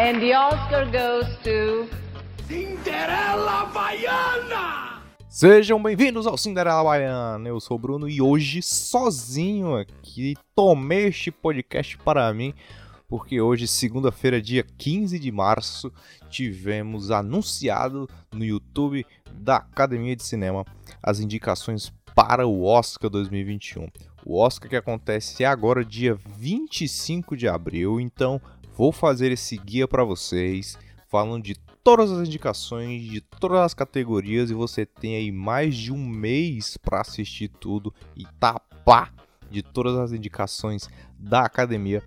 And the Oscar goes to. Cinderela Baiana! Sejam bem-vindos ao Cinderela Baiana. Eu sou o Bruno e hoje, sozinho aqui, tomei este podcast para mim, porque hoje, segunda-feira, dia 15 de março, tivemos anunciado no YouTube da Academia de Cinema as indicações para o Oscar 2021. O Oscar que acontece agora, dia 25 de abril, então vou fazer esse guia para vocês, falando de todas as indicações, de todas as categorias, e você tem aí mais de um mês para assistir tudo e tapar de todas as indicações da academia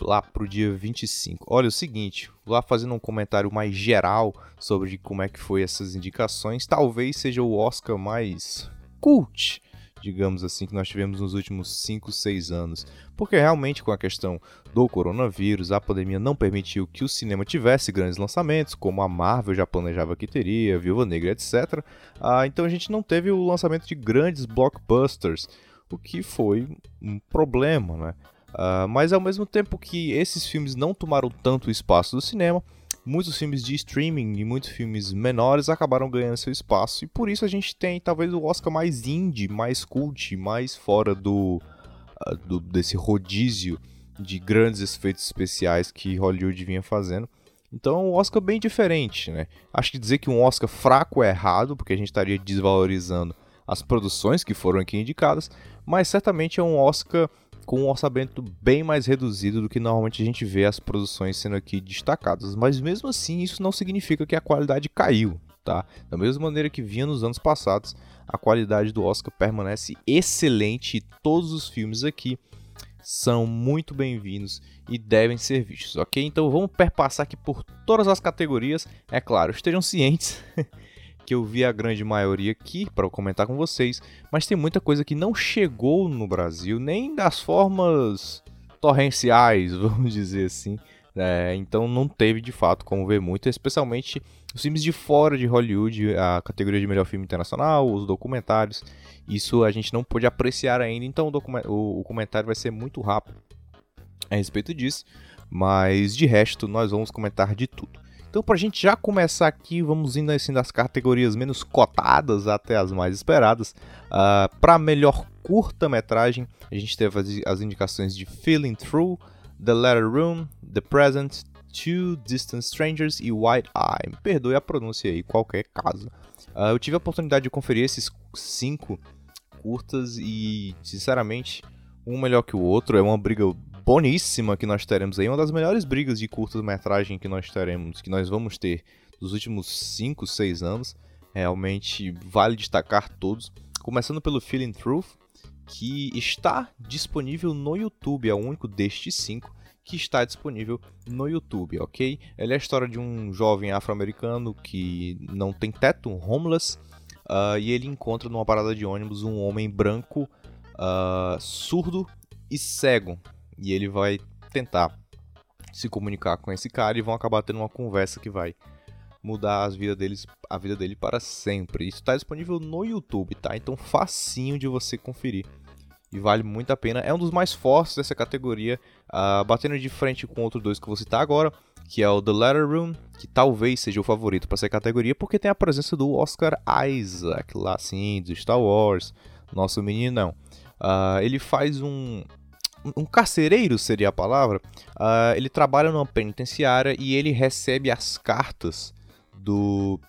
lá pro dia 25. Olha o seguinte, lá fazendo um comentário mais geral sobre como é que foi essas indicações, talvez seja o Oscar mais cult digamos assim, que nós tivemos nos últimos 5, 6 anos. Porque realmente, com a questão do coronavírus, a pandemia não permitiu que o cinema tivesse grandes lançamentos, como a Marvel já planejava que teria, Viúva Negra, etc. Ah, então a gente não teve o lançamento de grandes blockbusters, o que foi um problema, né? Ah, mas ao mesmo tempo que esses filmes não tomaram tanto espaço do cinema, muitos filmes de streaming e muitos filmes menores acabaram ganhando seu espaço. E por isso a gente tem talvez o Oscar mais indie, mais cult, mais fora do, uh, do desse rodízio de grandes efeitos especiais que Hollywood vinha fazendo. Então, um Oscar bem diferente, né? Acho que dizer que um Oscar fraco é errado, porque a gente estaria desvalorizando as produções que foram aqui indicadas, mas certamente é um Oscar com um orçamento bem mais reduzido do que normalmente a gente vê as produções sendo aqui destacadas. Mas mesmo assim, isso não significa que a qualidade caiu, tá? Da mesma maneira que vinha nos anos passados, a qualidade do Oscar permanece excelente e todos os filmes aqui são muito bem-vindos e devem ser vistos, ok? Então vamos perpassar aqui por todas as categorias. É claro, estejam cientes que eu vi a grande maioria aqui para comentar com vocês, mas tem muita coisa que não chegou no Brasil, nem das formas torrenciais, vamos dizer assim. É, então não teve de fato como ver muito, especialmente os filmes de fora de Hollywood, a categoria de melhor filme internacional, os documentários. Isso a gente não pôde apreciar ainda, então o, o, comentário vai ser muito rápido a respeito disso. Mas de resto, nós vamos comentar de tudo. Então, para a gente já começar aqui, vamos indo assim das categorias menos cotadas até as mais esperadas. Uh, ah, para melhor curta-metragem, a gente teve as, as, indicações de Feeling Through, The Letter Room, The Present, Two Distant Strangers e White Eye. Perdoe a pronúncia aí, qualquer caso. Uh, eu tive a oportunidade de conferir esses cinco curtas e, sinceramente, um melhor que o outro. É uma briga boníssima que nós teremos aí, uma das melhores brigas de curta-metragem que nós teremos, que nós vamos ter dos últimos 5, 6 anos. Realmente vale destacar todos. Começando pelo Feeling Truth, que está disponível no YouTube, é o único destes cinco que está disponível no YouTube, ok? Ele é a história de um jovem afro-americano que não tem teto, homeless, uh, e ele encontra numa parada de ônibus um homem branco, uh, surdo e cego, e ele vai tentar se comunicar com esse cara e vão acabar tendo uma conversa que vai mudar as vidas deles, a vida dele para sempre. Isso está disponível no YouTube, tá? Então facinho de você conferir. E vale muito a pena. É um dos mais fortes dessa categoria, uh, batendo de frente com outros dois que eu vou citar agora, que é o The Letter Room, que talvez seja o favorito para essa categoria, porque tem a presença do Oscar Isaac lá, assim, do Star Wars, nosso meninão. Uh, ele faz um, um carcereiro seria a palavra, uh, ele trabalha numa penitenciária e ele recebe as cartas do,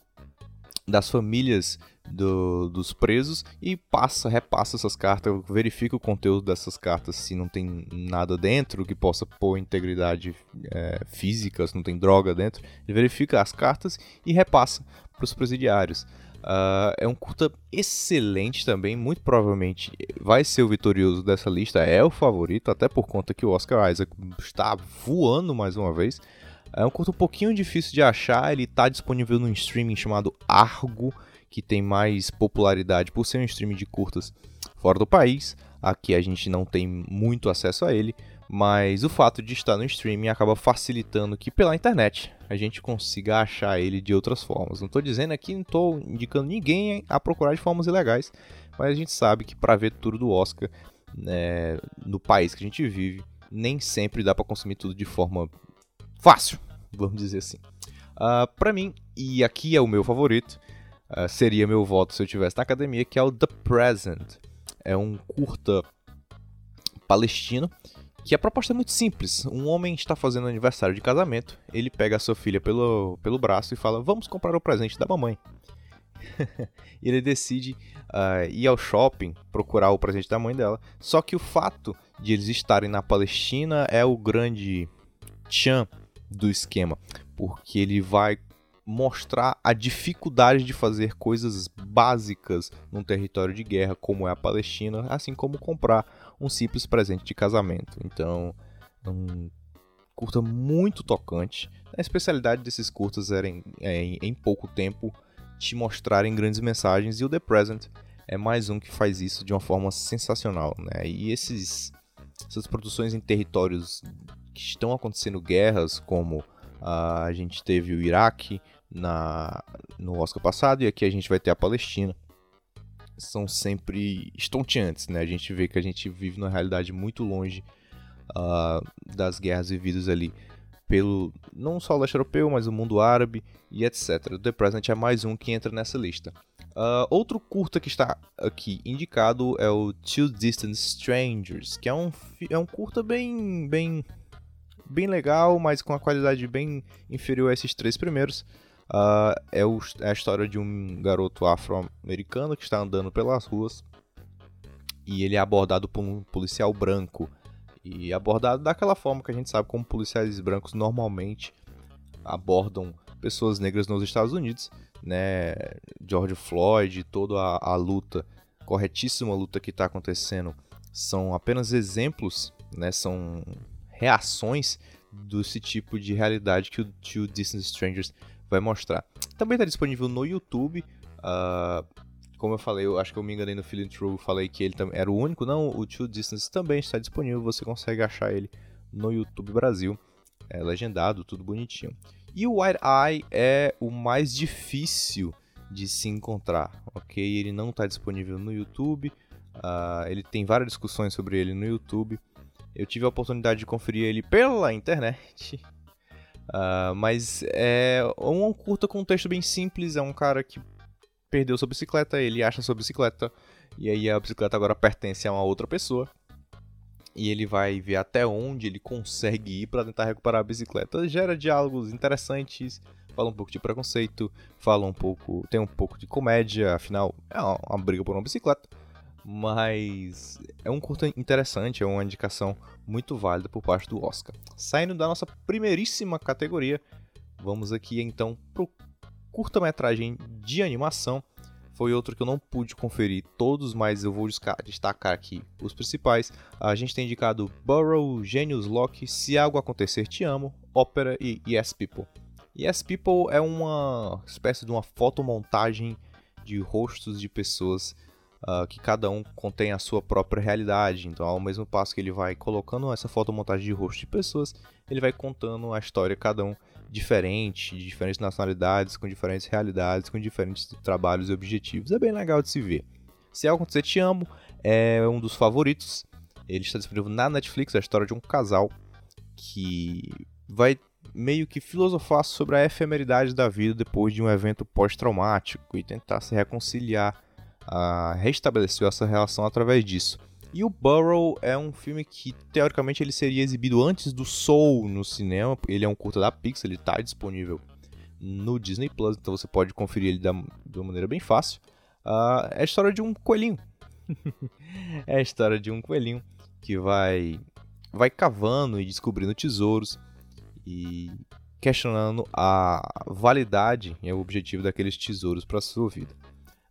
das famílias do, dos presos e passa, repassa essas cartas, verifica o conteúdo dessas cartas se não tem nada dentro que possa pôr integridade é, física, se não tem droga dentro. Ele verifica as cartas e repassa para os presidiários. Uh, é um curta excelente também, muito provavelmente vai ser o vitorioso dessa lista, é o favorito, até por conta que o Oscar Isaac está voando mais uma vez. É um curta um pouquinho difícil de achar, ele está disponível no streaming chamado Argo, que tem mais popularidade por ser um streaming de curtas fora do país. Aqui a gente não tem muito acesso a ele, mas o fato de estar no streaming acaba facilitando que pela internet a gente consiga achar ele de outras formas. Não estou dizendo aqui, não estou indicando ninguém a procurar de formas ilegais, mas a gente sabe que para ver tudo do Oscar né, no país que a gente vive, nem sempre dá para consumir tudo de forma fácil, vamos dizer assim. Uh, para mim, e aqui é o meu favorito, uh, seria meu voto se eu estivesse na academia, que é o The Present. É um curta palestino que a proposta é muito simples. Um homem está fazendo aniversário de casamento, ele pega a sua filha pelo, pelo braço e fala: Vamos comprar o presente da mamãe. e ele decide uh, ir ao shopping procurar o presente da mãe dela. Só que o fato de eles estarem na Palestina é o grande tchan do esquema, porque ele vai mostrar a dificuldade de fazer coisas básicas num território de guerra como é a Palestina, assim como comprar um simples presente de casamento. Então, um curta muito tocante. A especialidade desses curtas era em, é, em, em pouco tempo te mostrarem grandes mensagens e o The Present é mais um que faz isso de uma forma sensacional, né? E esses essas produções em territórios que estão acontecendo guerras, como a gente teve o Iraque, na, no Oscar passado e aqui a gente vai ter a Palestina. São sempre estonteantes, né? A gente vê que a gente vive numa realidade muito longe uh, das guerras vividas ali pelo não só o leste europeu, mas o mundo árabe e etc. The Present é mais um que entra nessa lista. Uh, outro curta que está aqui indicado é o Two Distant Strangers, que é um, é um curta bem, bem, bem legal, mas com a qualidade bem inferior a esses três primeiros. Uh, é, o, é, a história de um garoto afro-americano que está andando pelas ruas e ele é abordado por um policial branco. E abordado daquela forma que a gente sabe como policiais brancos normalmente abordam pessoas negras nos Estados Unidos, né? George Floyd, toda a, a luta, corretíssima luta que está acontecendo, são apenas exemplos, né? São reações desse tipo de realidade que o Two Distant Strangers vai mostrar. Também está disponível no YouTube. Uh, como eu falei, eu acho que eu me enganei no Feeling True, falei que ele era o único. Não, o Two Distance também está disponível, você consegue achar ele no YouTube Brasil. É legendado, tudo bonitinho. E o White Eye é o mais difícil de se encontrar, ok? Ele não está disponível no YouTube. Uh, ele tem várias discussões sobre ele no YouTube. Eu tive a oportunidade de conferir ele pela internet. Uh, mas é um curta com um texto bem simples, é um cara que perdeu sua bicicleta, ele acha sua bicicleta, e aí a bicicleta agora pertence a uma outra pessoa. E ele vai ver até onde ele consegue ir para tentar recuperar a bicicleta. Gera diálogos interessantes, fala um pouco de preconceito, fala um pouco, tem um pouco de comédia, afinal é uma, uma briga por uma bicicleta. Mas é um curta interessante, é uma indicação muito válida por parte do Oscar. Saindo da nossa primeiríssima categoria, vamos aqui então pro curta-metragem de animação. Foi outro que eu não pude conferir todos, mas eu vou destacar aqui os principais. A gente tem indicado Burrow, Genius Lock, Se Algo Acontecer Te Amo, Ópera e Yes People. Yes People é uma espécie de uma fotomontagem de rostos de pessoas uh, que cada um contém a sua própria realidade. Então, ao mesmo passo que ele vai colocando essa fotomontagem de rosto de pessoas, ele vai contando a história cada um diferente, de diferentes nacionalidades, com diferentes realidades, com diferentes trabalhos e objetivos. É bem legal de se ver. Se é algo que você te amo, é um dos favoritos. Ele está disponível na Netflix, a história de um casal que vai meio que filosofar sobre a efemeridade da vida depois de um evento pós-traumático e tentar se reconciliar restabeleceu essa relação através disso. E o Burrow é um filme que, teoricamente, ele seria exibido antes do Soul no cinema. Ele é um curta da Pixar, ele está disponível no Disney Plus, então você pode conferir ele da, de uma maneira bem fácil. Uh, é a história de um coelhinho. é a história de um coelhinho que vai, vai cavando e descobrindo tesouros e questionando a validade e o objetivo daqueles tesouros para sua vida.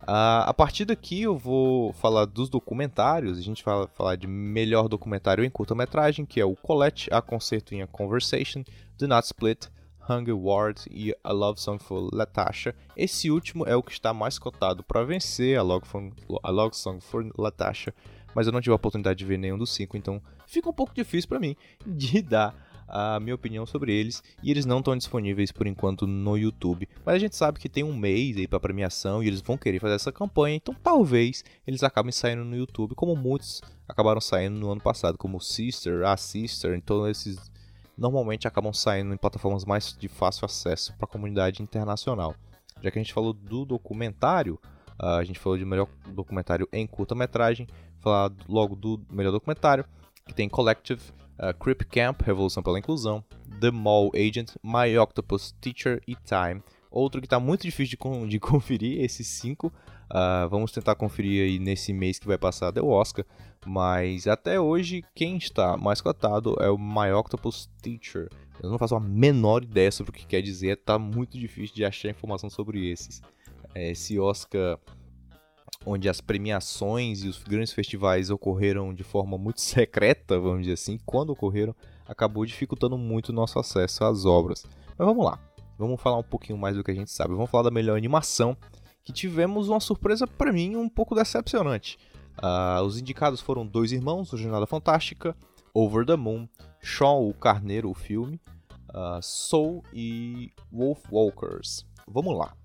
Uh, a partir daqui eu vou falar dos documentários. A gente vai falar de melhor documentário em curta-metragem, que é o Colette, A Concerto em a Conversation, Do Not Split, Hunger Ward e A Love Song for Latasha. Esse último é o que está mais cotado para vencer a Love, a Love Song for Latasha, mas eu não tive a oportunidade de ver nenhum dos cinco, então fica um pouco difícil para mim de dar a minha opinião sobre eles e eles não estão disponíveis por enquanto no YouTube. Mas a gente sabe que tem um mês aí para premiação e eles vão querer fazer essa campanha, então talvez eles acabem saindo no YouTube, como muitos acabaram saindo no ano passado, como Sister, A Sister, então esses normalmente acabam saindo em plataformas mais de fácil acesso para a comunidade internacional. Já que a gente falou do documentário, uh, a gente falou de melhor documentário em curta-metragem, falar logo do melhor documentário, que tem Collective, uh, Creep Camp, Revolução pela Inclusão, The Mall Agent, My Octopus Teacher e Time. Outro que está muito difícil de, de conferir, esses cinco, Uh, vamos tentar conferir aí nesse mês que vai passar do Oscar. Mas até hoje, quem está mais cotado é o My Octopus Teacher. Eu não faço a menor ideia sobre o que quer dizer, tá muito difícil de achar informação sobre esses. É, esse Oscar, onde as premiações e os grandes festivais ocorreram de forma muito secreta, vamos dizer assim, quando ocorreram, acabou dificultando muito o nosso acesso às obras. Mas vamos lá, vamos falar um pouquinho mais do que a gente sabe. Vamos falar da melhor animação que tivemos uma surpresa para mim um pouco decepcionante. Uh, os indicados foram Dois Irmãos, Jornada Fantástica, Over the Moon, Shaw, o Carneiro, o filme, uh, Soul e Wolf Walkers. Vamos lá.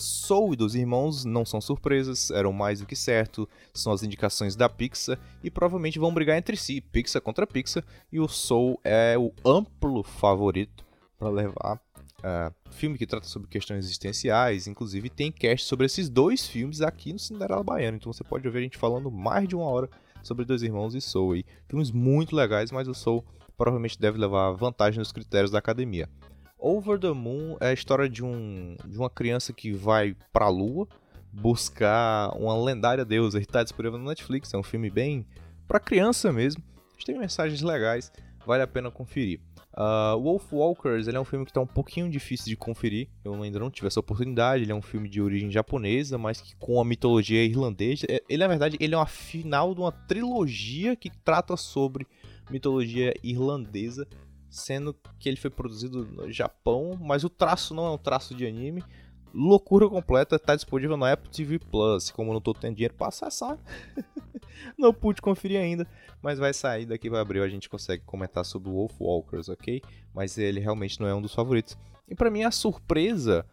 Soul e Dois Irmãos não são surpresas, eram mais do que certo, são as indicações da Pixar e provavelmente vão brigar entre si, Pixar contra Pixar, e o Soul é o amplo favorito para levar Uh, filme que trata sobre questões existenciais, inclusive tem cast sobre esses dois filmes aqui no Cinderela Baiano, então você pode ouvir a gente falando mais de uma hora sobre Dois Irmãos e Soul aí. Filmes muito legais, mas o Soul provavelmente deve levar vantagem nos critérios da academia. Over the Moon é a história de, um, de uma criança que vai pra lua buscar uma lendária deusa e está disponível no Netflix, é um filme bem para criança mesmo, tem mensagens legais, vale a pena conferir. Uh, Wolf Walkers ele é um filme que está um pouquinho difícil de conferir. Eu ainda não tive essa oportunidade. Ele é um filme de origem japonesa, mas que com a mitologia irlandesa. É, ele, na verdade, ele é uma final de uma trilogia que trata sobre mitologia irlandesa, sendo que ele foi produzido no Japão, mas o traço não é um traço de anime. Loucura completa, está disponível no Apple TV Plus. Como eu não tô tendo dinheiro para acessar, não pude conferir ainda mas vai sair daqui para abril a gente consegue comentar sobre o Wolf Walkers, ok? Mas ele realmente não é um dos favoritos. E para mim a surpresa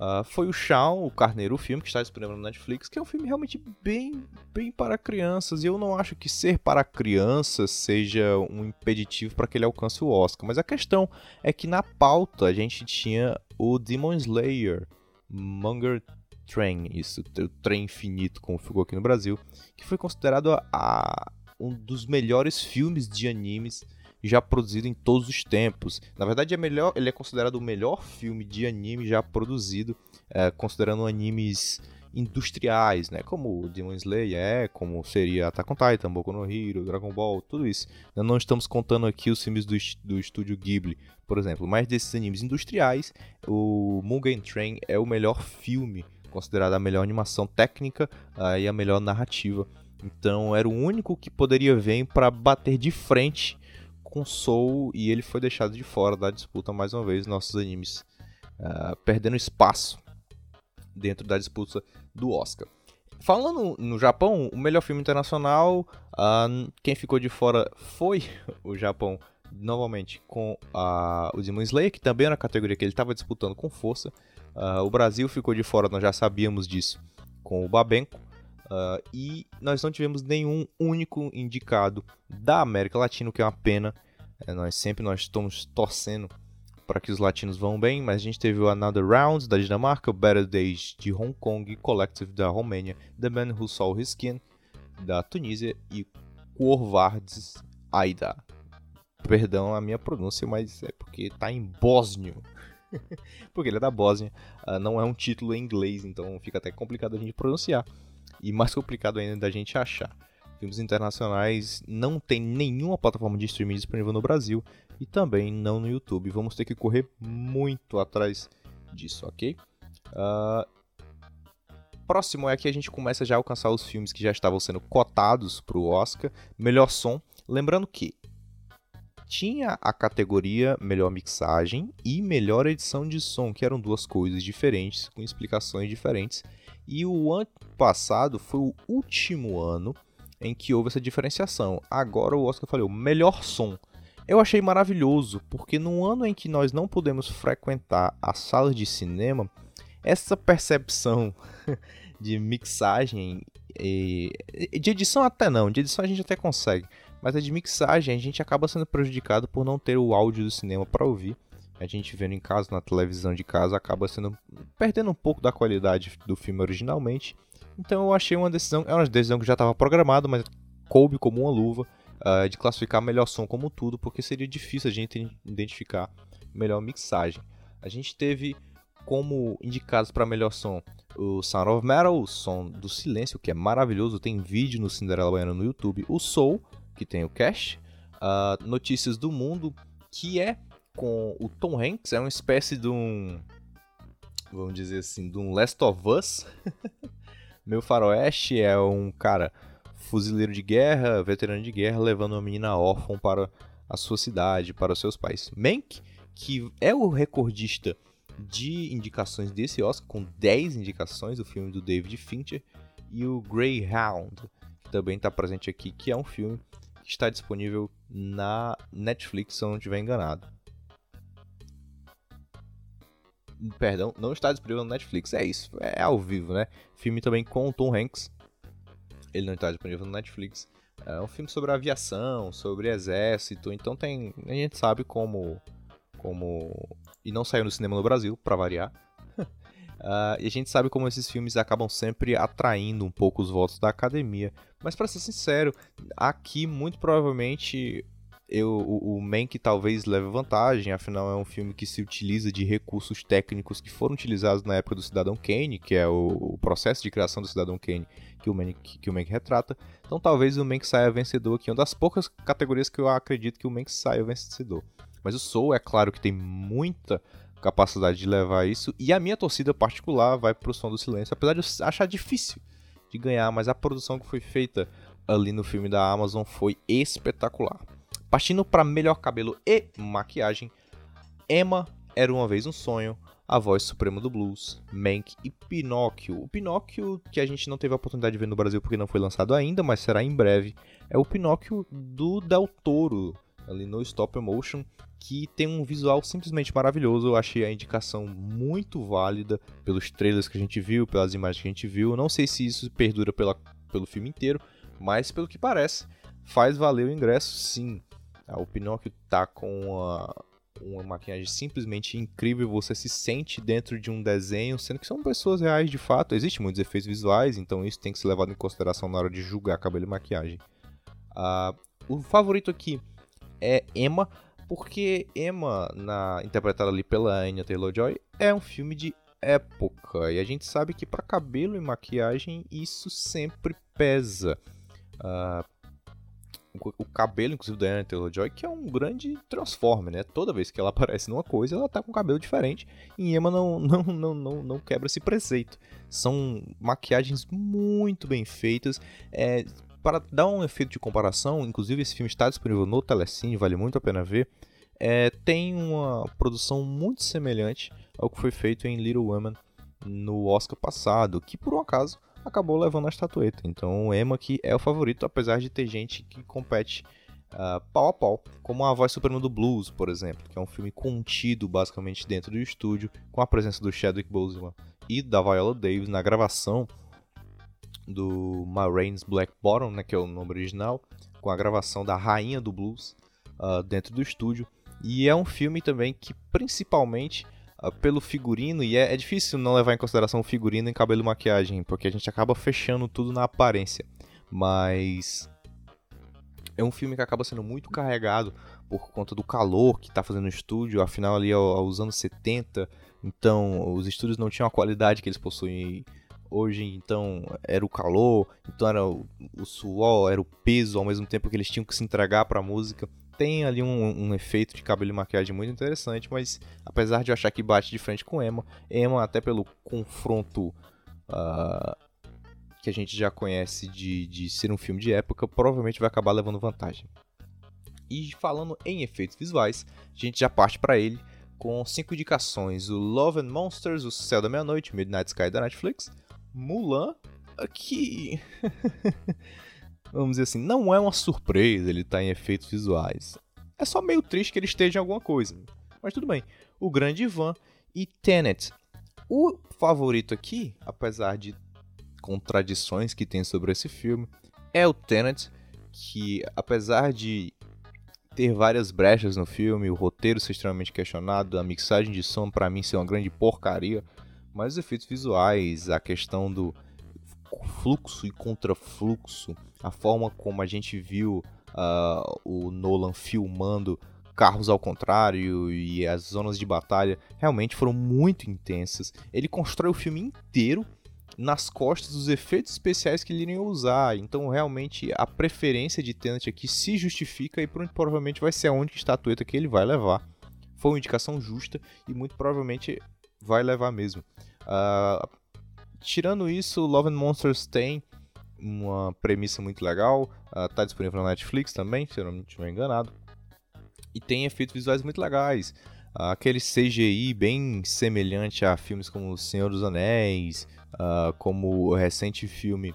uh, foi o Shaun, o Carneiro, o filme que está disponível no Netflix, que é um filme realmente bem, bem para crianças. E eu não acho que ser para crianças seja um impeditivo para que ele alcance o Oscar. Mas a questão é que na pauta a gente tinha o Demon Slayer, Munger Train, isso, o trem infinito, como ficou aqui no Brasil, que foi considerado a, um dos melhores filmes de animes já produzido em todos os tempos. Na verdade, é melhor, ele é considerado o melhor filme de anime já produzido, é, considerando animes industriais, né? Como Demon Slayer é, como seria Attack on Titan, Boku no Hero, Dragon Ball, tudo isso. Não estamos contando aqui os filmes do, do estúdio Ghibli, por exemplo, mas desses animes industriais, o Mugen Train é o melhor filme, considerado a melhor animação técnica uh, e a melhor narrativa então era o único que poderia vir para bater de frente com Soul e ele foi deixado de fora da disputa mais uma vez, nossos animes uh, perdendo espaço dentro da disputa do Oscar. Falando no Japão, o melhor filme internacional, uh, quem ficou de fora foi o Japão, novamente, com uh, o Demon Slayer, que também era a categoria que ele estava disputando com força. Uh, o Brasil ficou de fora, nós já sabíamos disso, com o Babenco. Uh, e nós não tivemos nenhum único indicado da América Latina, o que é uma pena. É, nós sempre nós estamos torcendo para que os latinos vão bem, mas a gente teve o Another Round da Dinamarca, o Better Days de Hong Kong, Collective da Romênia, The Man Who Saw His Skin da Tunísia e Corvardes Aida. Perdão a minha pronúncia, mas é porque está em bósnio. porque ele é da Bósnia, uh, não é um título em inglês, então fica até complicado a gente pronunciar e mais complicado ainda da gente achar. Filmes internacionais não tem nenhuma plataforma de streaming disponível no Brasil e também não no YouTube. Vamos ter que correr muito atrás disso, ok? Uh, próximo é que a gente começa já a alcançar os filmes que já estavam sendo cotados para o Oscar. Melhor som. Lembrando que tinha a categoria melhor mixagem e melhor edição de som, que eram duas coisas diferentes, com explicações diferentes. E o ano passado foi o último ano em que houve essa diferenciação. Agora o Oscar falou melhor som. Eu achei maravilhoso, porque no ano em que nós não podemos frequentar as salas de cinema, essa percepção de mixagem e de edição até não, de edição a gente até consegue, mas a de mixagem a gente acaba sendo prejudicado por não ter o áudio do cinema para ouvir. A gente vendo em casa, na televisão de casa, acaba sendo perdendo um pouco da qualidade do filme originalmente. Então eu achei uma decisão, é uma decisão que já estava programada, mas coube como uma luva uh, de classificar melhor som como tudo, porque seria difícil a gente identificar melhor mixagem. A gente teve como indicados para melhor som o Sound of Metal, o som do silêncio, que é maravilhoso, tem vídeo no Cinderela Baiana no YouTube, o Soul, que tem o Cash, uh, Notícias do Mundo, que é com o Tom Hanks, é uma espécie de um, vamos dizer assim, de um Last of Us. Meu faroeste é um cara fuzileiro de guerra, veterano de guerra, levando uma menina órfã para a sua cidade, para os seus pais. Mank, que é o recordista de indicações desse Oscar, com 10 indicações, o filme do David Fincher, e o Greyhound, que também está presente aqui, que é um filme que está disponível na Netflix, se eu não estiver enganado. Perdão, não está disponível na Netflix, é isso, é ao vivo, né? Filme também com o Tom Hanks, ele não está disponível no Netflix. É um filme sobre aviação, sobre exército, então tem. A gente sabe como. como e não saiu no cinema no Brasil, para variar. uh, e a gente sabe como esses filmes acabam sempre atraindo um pouco os votos da academia. Mas para ser sincero, aqui muito provavelmente eu, o, o Mank talvez leve vantagem, afinal é um filme que se utiliza de recursos técnicos que foram utilizados na época do Cidadão Kane, que é o, o processo de criação do Cidadão Kane que o, Mank, que retrata. Então talvez o Mank saia vencedor aqui, uma das poucas categorias que eu acredito que o Mank saia vencedor. Mas o Soul, é claro que tem muita capacidade de levar isso, e a minha torcida particular vai pro Som do Silêncio, apesar de eu achar difícil de ganhar, mas a produção que foi feita ali no filme da Amazon foi espetacular. Partindo para melhor cabelo e maquiagem, Emma era uma vez um sonho, a voz suprema do blues, Mank e Pinóquio. O Pinóquio, que a gente não teve a oportunidade de ver no Brasil porque não foi lançado ainda, mas será em breve, é o Pinóquio do Del Toro, ali no stop motion, que tem um visual simplesmente maravilhoso. Eu achei a indicação muito válida pelos trailers que a gente viu, pelas imagens que a gente viu. Não sei se isso perdura pela, pelo filme inteiro, mas pelo que parece, faz valer o ingresso sim. O Pinóquio tá com uma, uma maquiagem simplesmente incrível, você se sente dentro de um desenho, sendo que são pessoas reais de fato. Existem muitos efeitos visuais, então isso tem que ser levado em consideração na hora de julgar cabelo e maquiagem. Uh, o favorito aqui é Emma, porque Emma, na, interpretada ali pela Anya Taylor-Joy, é um filme de época, e a gente sabe que para cabelo e maquiagem isso sempre pesa. Uh, o cabelo, inclusive, da Anya Taylor-Joy, que é um grande transforme, né? Toda vez que ela aparece numa coisa, ela tá com cabelo diferente. E Emma não, não, não, não, não quebra esse preceito. São maquiagens muito bem feitas. É, para dar um efeito de comparação, inclusive esse filme está disponível no Telecine, vale muito a pena ver. É, tem uma produção muito semelhante ao que foi feito em Little Women no Oscar passado, que por um acaso acabou levando a estatueta. Então o Emma que é o favorito, apesar de ter gente que compete uh, pau a pau, como a Voz Suprema do Blues, por exemplo, que é um filme contido basicamente dentro do estúdio, com a presença do Chadwick Boseman e da Viola Davis na gravação do Ma Rainey's Black Bottom, né, que é o nome original, com a gravação da Rainha do Blues uh, dentro do estúdio. E é um filme também que principalmente pelo figurino, e é, é, difícil não levar em consideração o figurino em cabelo e maquiagem, porque a gente acaba fechando tudo na aparência. Mas é um filme que acaba sendo muito carregado por conta do calor que está fazendo no estúdio, afinal ali aos anos 70, então os estúdios não tinham a qualidade que eles possuem hoje, então era o calor, então era o, o suor, era o peso ao mesmo tempo que eles tinham que se entregar para a música tem ali um, um, efeito de cabelo e maquiagem muito interessante, mas apesar de eu achar que bate de frente com Emma, Emma, até pelo confronto uh, que a gente já conhece de, de ser um filme de época, provavelmente vai acabar levando vantagem. E falando em efeitos visuais, a gente já parte para ele com cinco indicações: o Love and Monsters, o Céu da Meia-Noite, Midnight Sky da Netflix, Mulan, que vamos dizer assim, não é uma surpresa ele estar tá em efeitos visuais. É só meio triste que ele esteja em alguma coisa. Mas tudo bem. O Grande Ivan e Tenet. O favorito aqui, apesar de contradições que tem sobre esse filme, é o Tenet, que apesar de ter várias brechas no filme, o roteiro ser extremamente questionado, a mixagem de som para mim ser uma grande porcaria, mas os efeitos visuais, a questão do fluxo e contrafluxo, a forma como a gente viu uh, o Nolan filmando carros ao contrário e as zonas de batalha realmente foram muito intensas. Ele constrói o filme inteiro nas costas dos efeitos especiais que ele iria usar. Então, realmente, a preferência de Tenet aqui se justifica e provavelmente vai ser a única estatueta que ele vai levar. Foi uma indicação justa e muito provavelmente vai levar mesmo. Uh, tirando isso, Love and Monsters tem uma premissa muito legal. Uh, tá disponível na Netflix também, se eu não estiver enganado. E tem efeitos visuais muito legais. Uh, aquele CGI bem semelhante a filmes como O Senhor dos Anéis, uh, como o recente filme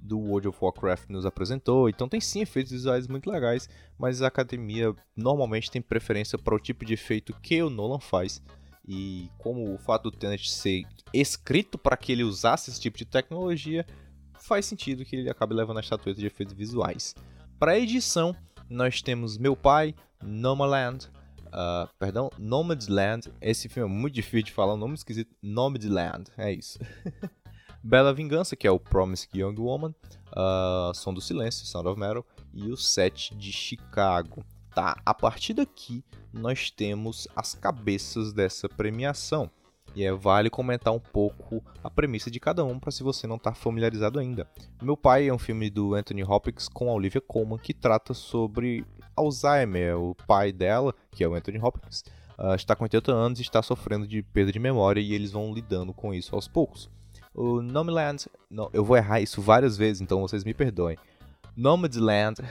do World of Warcraft nos apresentou. Então tem sim efeitos visuais muito legais, mas a academia normalmente tem preferência para o tipo de efeito que o Nolan faz. E como o fato do Tenet ser escrito para que ele usasse esse tipo de tecnologia, faz sentido que ele acabe levando a estatueta de efeitos visuais. Para edição, nós temos Meu Pai, Nomaland, uh, perdão, Nomadland. Esse filme é muito difícil de falar, um nome esquisito. Nomadland, é isso. Bela Vingança, que é o Promised Young Woman, uh, Som do Silêncio, Sound of Metal, e o Set de Chicago. Tá, a partir daqui nós temos as cabeças dessa premiação. E é, vale comentar um pouco a premissa de cada um para se você não está familiarizado ainda. Meu Pai é um filme do Anthony Hopkins com a Olivia Colman que trata sobre Alzheimer. O pai dela, que é o Anthony Hopkins, uh, está com 80 anos e está sofrendo de perda de memória e eles vão lidando com isso aos poucos. O Nomadland, não, eu vou errar isso várias vezes, então vocês me perdoem. Nomadland uh,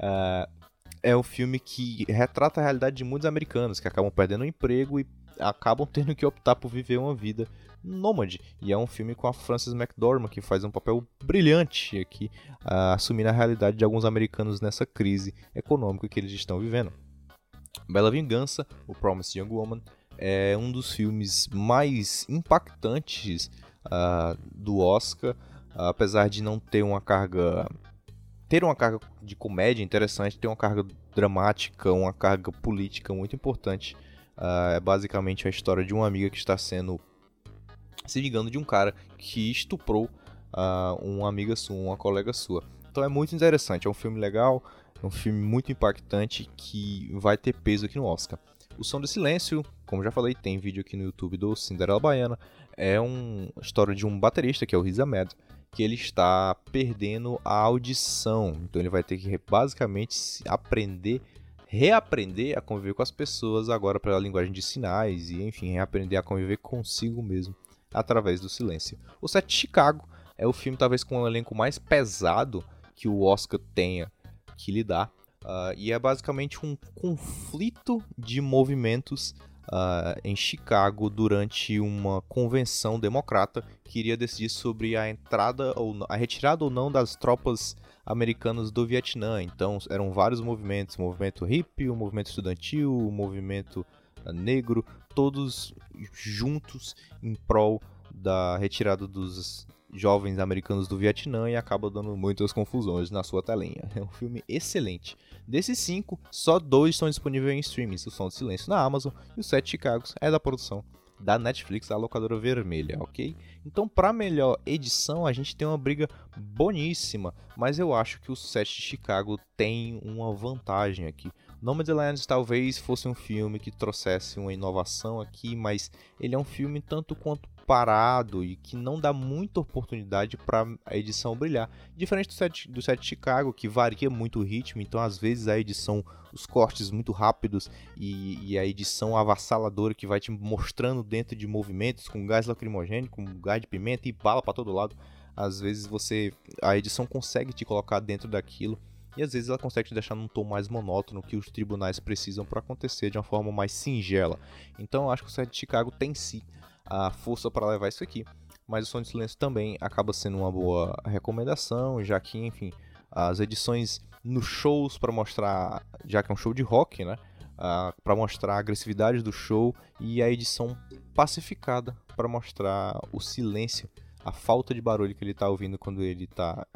é um filme que retrata a realidade de muitos americanos que acabam perdendo o emprego e acabam tendo que optar por viver uma vida nômade. E é um filme com a Frances McDormand, que faz um papel brilhante aqui, uh, assumindo a realidade de alguns americanos nessa crise econômica que eles estão vivendo. Bela Vingança, o Promised Young Woman, é um dos filmes mais impactantes uh, do Oscar, apesar de não ter uma carga ter uma carga de comédia interessante, ter uma carga dramática, uma carga política muito importante. Uh, é basicamente a história de uma amiga que está sendo se ligando de um cara que estuprou uh, uma amiga sua, uma colega sua. Então é muito interessante, é um filme legal, é um filme muito impactante que vai ter peso aqui no Oscar. O Som do Silêncio, como já falei, tem vídeo aqui no YouTube do Cinderela Baiana. É uma história de um baterista, que é o Riz Ahmed, que ele está perdendo a audição. Então ele vai ter que basicamente aprender reaprender a conviver com as pessoas agora pela linguagem de sinais e, enfim, reaprender a conviver consigo mesmo através do silêncio. O Set de Chicago é o filme talvez com o elenco mais pesado que o Oscar tenha que lidar. Uh, e é basicamente um conflito de movimentos uh, em Chicago durante uma convenção democrata que iria decidir sobre a entrada ou a retirada ou não das tropas americanos do Vietnã. Então eram vários movimentos, o movimento hippie, o movimento estudantil, o movimento ah, negro, todos juntos em prol da retirada dos jovens americanos do Vietnã e acaba dando muitas confusões na sua telinha. É um filme excelente. Desses cinco, só dois estão disponíveis em streaming: O Som do Silêncio na Amazon e o Sete Chicago é da produção da Netflix, a locadora vermelha, ok? Então, para melhor edição, a gente tem uma briga boníssima, mas eu acho que o set de Chicago tem uma vantagem aqui. Nomadland talvez fosse um filme que trouxesse uma inovação aqui, mas ele é um filme tanto quanto parado e que não dá muita oportunidade para a edição brilhar. Diferente do set, do set de Chicago, que varia muito o ritmo, então às vezes a edição, os cortes muito rápidos e, e a edição avassaladora que vai te mostrando dentro de movimentos com gás lacrimogêneo, com gás de pimenta e bala para todo lado. Às vezes você a edição consegue te colocar dentro daquilo e às vezes ela consegue te deixar num tom mais monótono que os tribunais precisam para acontecer de uma forma mais singela. Então eu acho que o set de Chicago tem sim a força para levar isso aqui. Mas o Som de Silêncio também acaba sendo uma boa recomendação, já que, enfim, as edições nos shows para mostrar, já que é um show de rock, né? Uh, para mostrar a agressividade do show e a edição pacificada para mostrar o silêncio a falta de barulho que ele tá ouvindo quando ele tá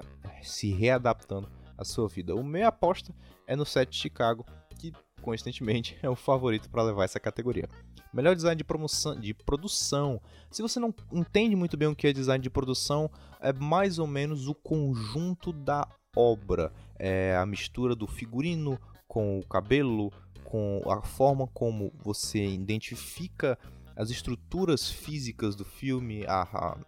se readaptando à sua vida. O meu aposta é no set de Chicago, que coincidentemente é o favorito para levar essa categoria. Melhor design de, promoção, de produção. Se você não entende muito bem o que é design de produção, é mais ou menos o conjunto da obra. É a mistura do figurino com o cabelo, com a forma como você identifica as estruturas físicas do filme, a, a,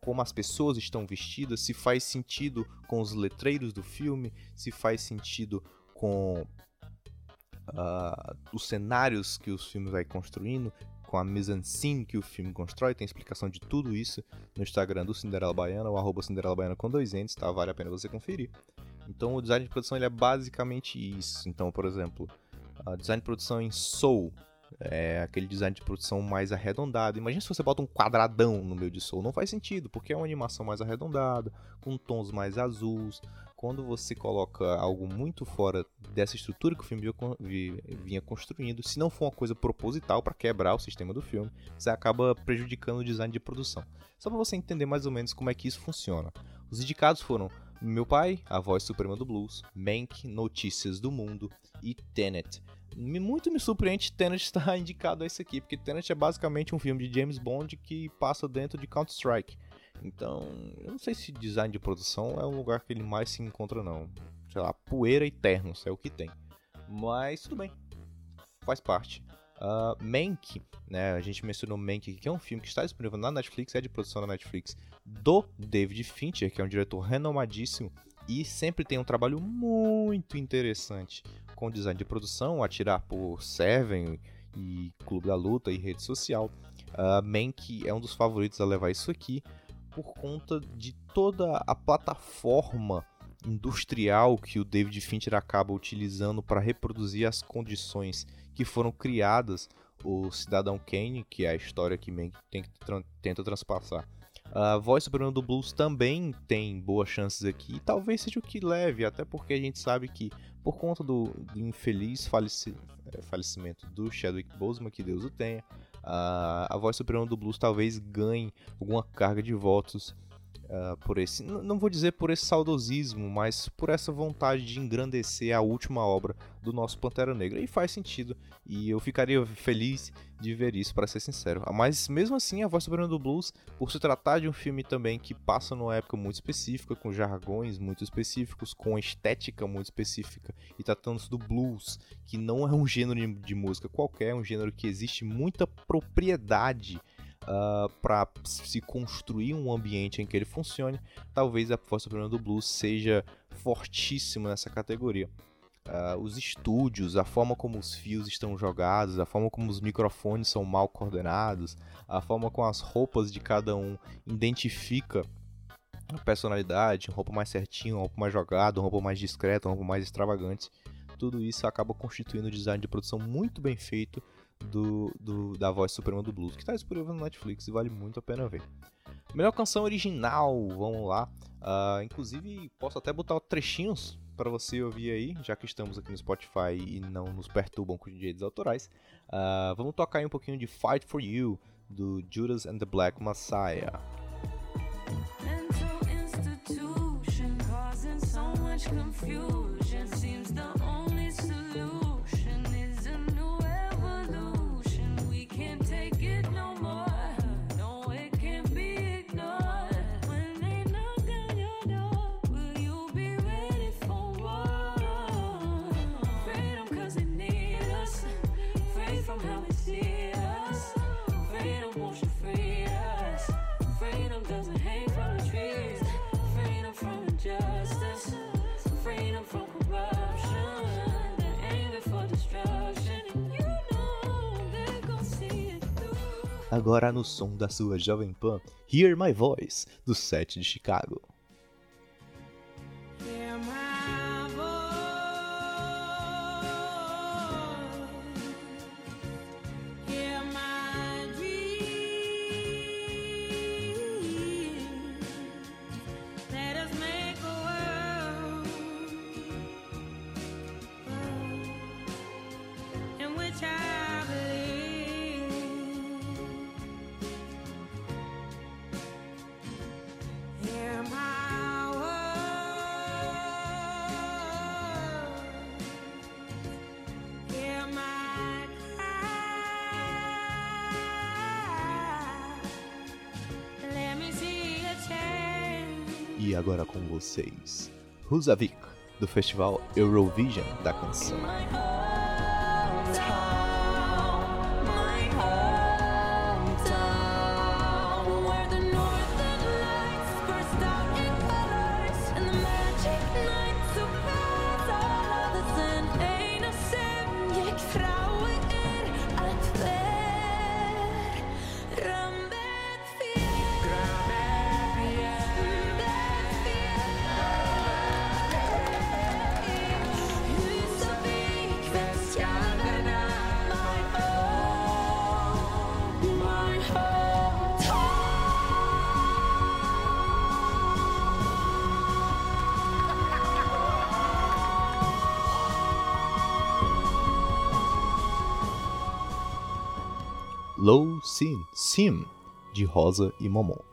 como as pessoas estão vestidas, se faz sentido com os letreiros do filme, se faz sentido com uh, os cenários que os filmes vai construindo, com a mise-en-scène que o filme constrói, tem explicação de tudo isso no Instagram do Cinderela Baiana, o arroba Cinderela Baiana com dois entes, tá? Vale a pena você conferir. Então o design de produção ele é basicamente isso. Então, por exemplo, o design de produção em Soul, é aquele design de produção mais arredondado. Imagina se você bota um quadradão no meio de Soul, não faz sentido, porque é uma animação mais arredondada, com tons mais azuis, quando você coloca algo muito fora dessa estrutura que o filme vinha construindo, se não for uma coisa proposital para quebrar o sistema do filme, você acaba prejudicando o design de produção. Só para você entender mais ou menos como é que isso funciona. Os indicados foram Meu Pai, A Voz Suprema do Blues, Mank, Notícias do Mundo e Tenet. Muito me surpreende Tenet estar indicado a esse aqui, porque Tenet é basicamente um filme de James Bond que passa dentro de Counter-Strike. Então, eu não sei se design de produção é um lugar que ele mais se encontra, não. Sei lá, poeira e ternos é o que tem. Mas tudo bem, faz parte. Uh, Mank, né, a gente mencionou Mank, que é um filme que está disponível na Netflix, é de produção da Netflix, do David Fincher, que é um diretor renomadíssimo e sempre tem um trabalho muito interessante com design de produção, a tirar por Seven e Clube da Luta e rede social. Uh, Mank é um dos favoritos a levar isso aqui, por conta de toda a plataforma industrial que o David Fincher acaba utilizando para reproduzir as condições que foram criadas o Cidadão Kane, que é a história que Mank tenta transpassar. A voz suprema do blues também tem boas chances aqui, e talvez seja o que leve, até porque a gente sabe que, por conta do, do infeliz faleci, é, falecimento do Chadwick Boseman, que Deus o tenha, a, a voz suprema do blues talvez ganhe alguma carga de votos uh, por esse, não vou dizer por esse saudosismo, mas por essa vontade de engrandecer a última obra do nosso Pantera Negra. E faz sentido, e eu ficaria feliz de ver isso, para ser sincero. Mas mesmo assim, A Voz Soberana do Blues, por se tratar de um filme também que passa numa época muito específica, com jargões muito específicos, com estética muito específica, e tratando-se do blues, que não é um gênero de música qualquer, é um gênero que existe muita propriedade uh, ah, para se construir um ambiente em que ele funcione, talvez a força suprema do blues seja fortíssima nessa categoria. Uh, os estúdios, a forma como os fios estão jogados, a forma como os microfones são mal coordenados, a forma como as roupas de cada um identifica a personalidade, uma roupa mais certinha, uma roupa mais jogada, uma roupa mais discreta, uma roupa mais extravagante. Tudo isso acaba constituindo um design de produção muito bem feito do, do, da voz suprema do blues, que está disponível no Netflix e vale muito a pena ver. Melhor canção original, vamos lá. Uh, inclusive, posso até botar trechinhos para você ouvir aí, já que estamos aqui no Spotify e não nos perturbam com direitos autorais. Uh, vamos tocar aí um pouquinho de Fight for You, do Judas and the Black Messiah. confusion Agora no som da sua Jovem Pan, Hear My Voice, do set de Chicago. Vocês, Husavik, do festival Eurovision da canção. Low Sim, Sim, de Rosa e Momon.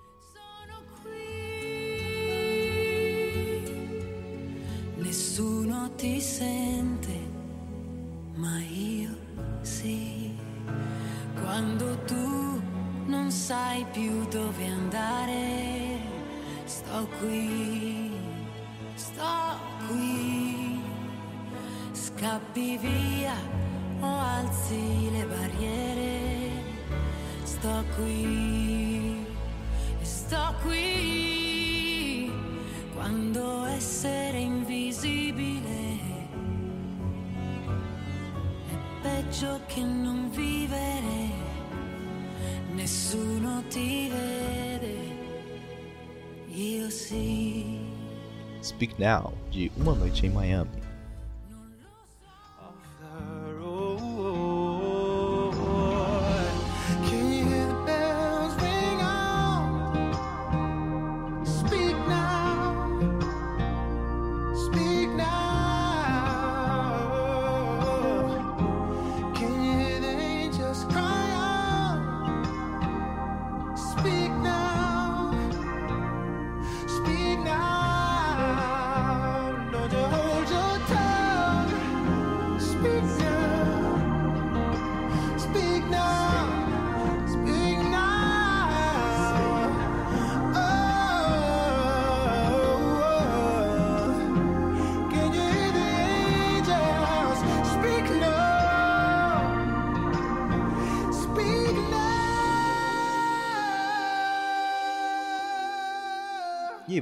De Uma Noite em Miami.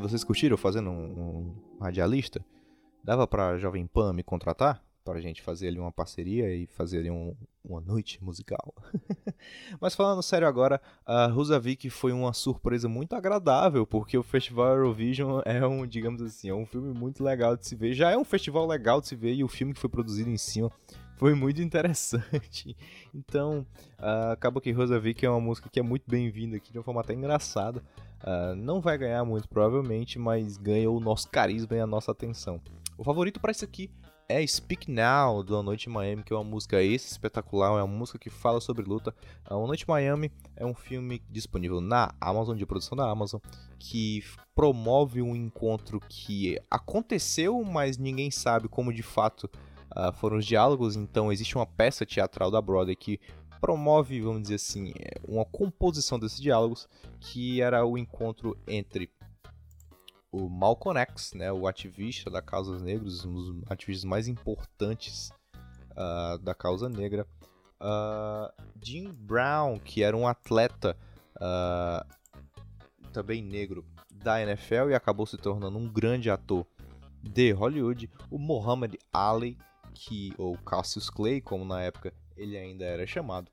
Vocês curtiram fazendo um, um radialista? Dava pra Jovem Pan me contratar? Pra gente fazer ali uma parceria e fazer ali um- uma noite musical. Mas falando sério agora, a Rusavik foi uma surpresa muito agradável, porque o Festival Eurovision é um, digamos assim, é um filme muito legal de se ver. Já é um festival legal de se ver e o filme que foi produzido em cima foi muito interessante. Então, ah, acaba que Rusavik é uma música que é muito bem-vinda aqui, de uma forma até engraçada. Ah, não vai ganhar muito, provavelmente, mas ganha o nosso carisma e a nossa atenção. O favorito para isso aqui é Speak Now, do A Noite Miami, que é uma música espetacular, é uma música que fala sobre luta. A Noite Miami é um filme disponível na Amazon, de produção da Amazon, que promove um encontro que aconteceu, mas ninguém sabe como de fato ah, foram os diálogos. Então existe uma peça teatral da Broadway que promove, vamos dizer assim, é, uma composição desses diálogos, que era o encontro entre o Malcolm X, né, o ativista da causa negra, um dos ativistas mais importantes ah, da causa negra, ah, Jim Brown, que era um atleta ah, também negro da NFL e acabou se tornando um grande ator de Hollywood, o Muhammad Ali, que ou Cassius Clay, como na época ele ainda era chamado,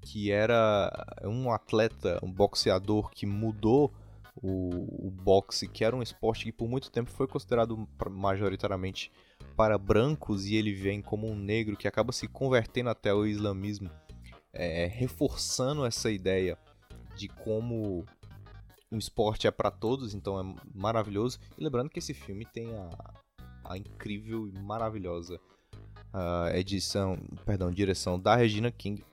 que era um atleta, um boxeador que mudou o, o boxe, que era um esporte que por muito tempo foi considerado majoritariamente para brancos e ele vem como um negro que acaba se convertendo até ao islamismo, é, reforçando essa ideia de como o esporte é para todos, então é maravilhoso. E lembrando que esse filme tem a, a incrível e maravilhosa ah, edição, perdão, direção da Regina King.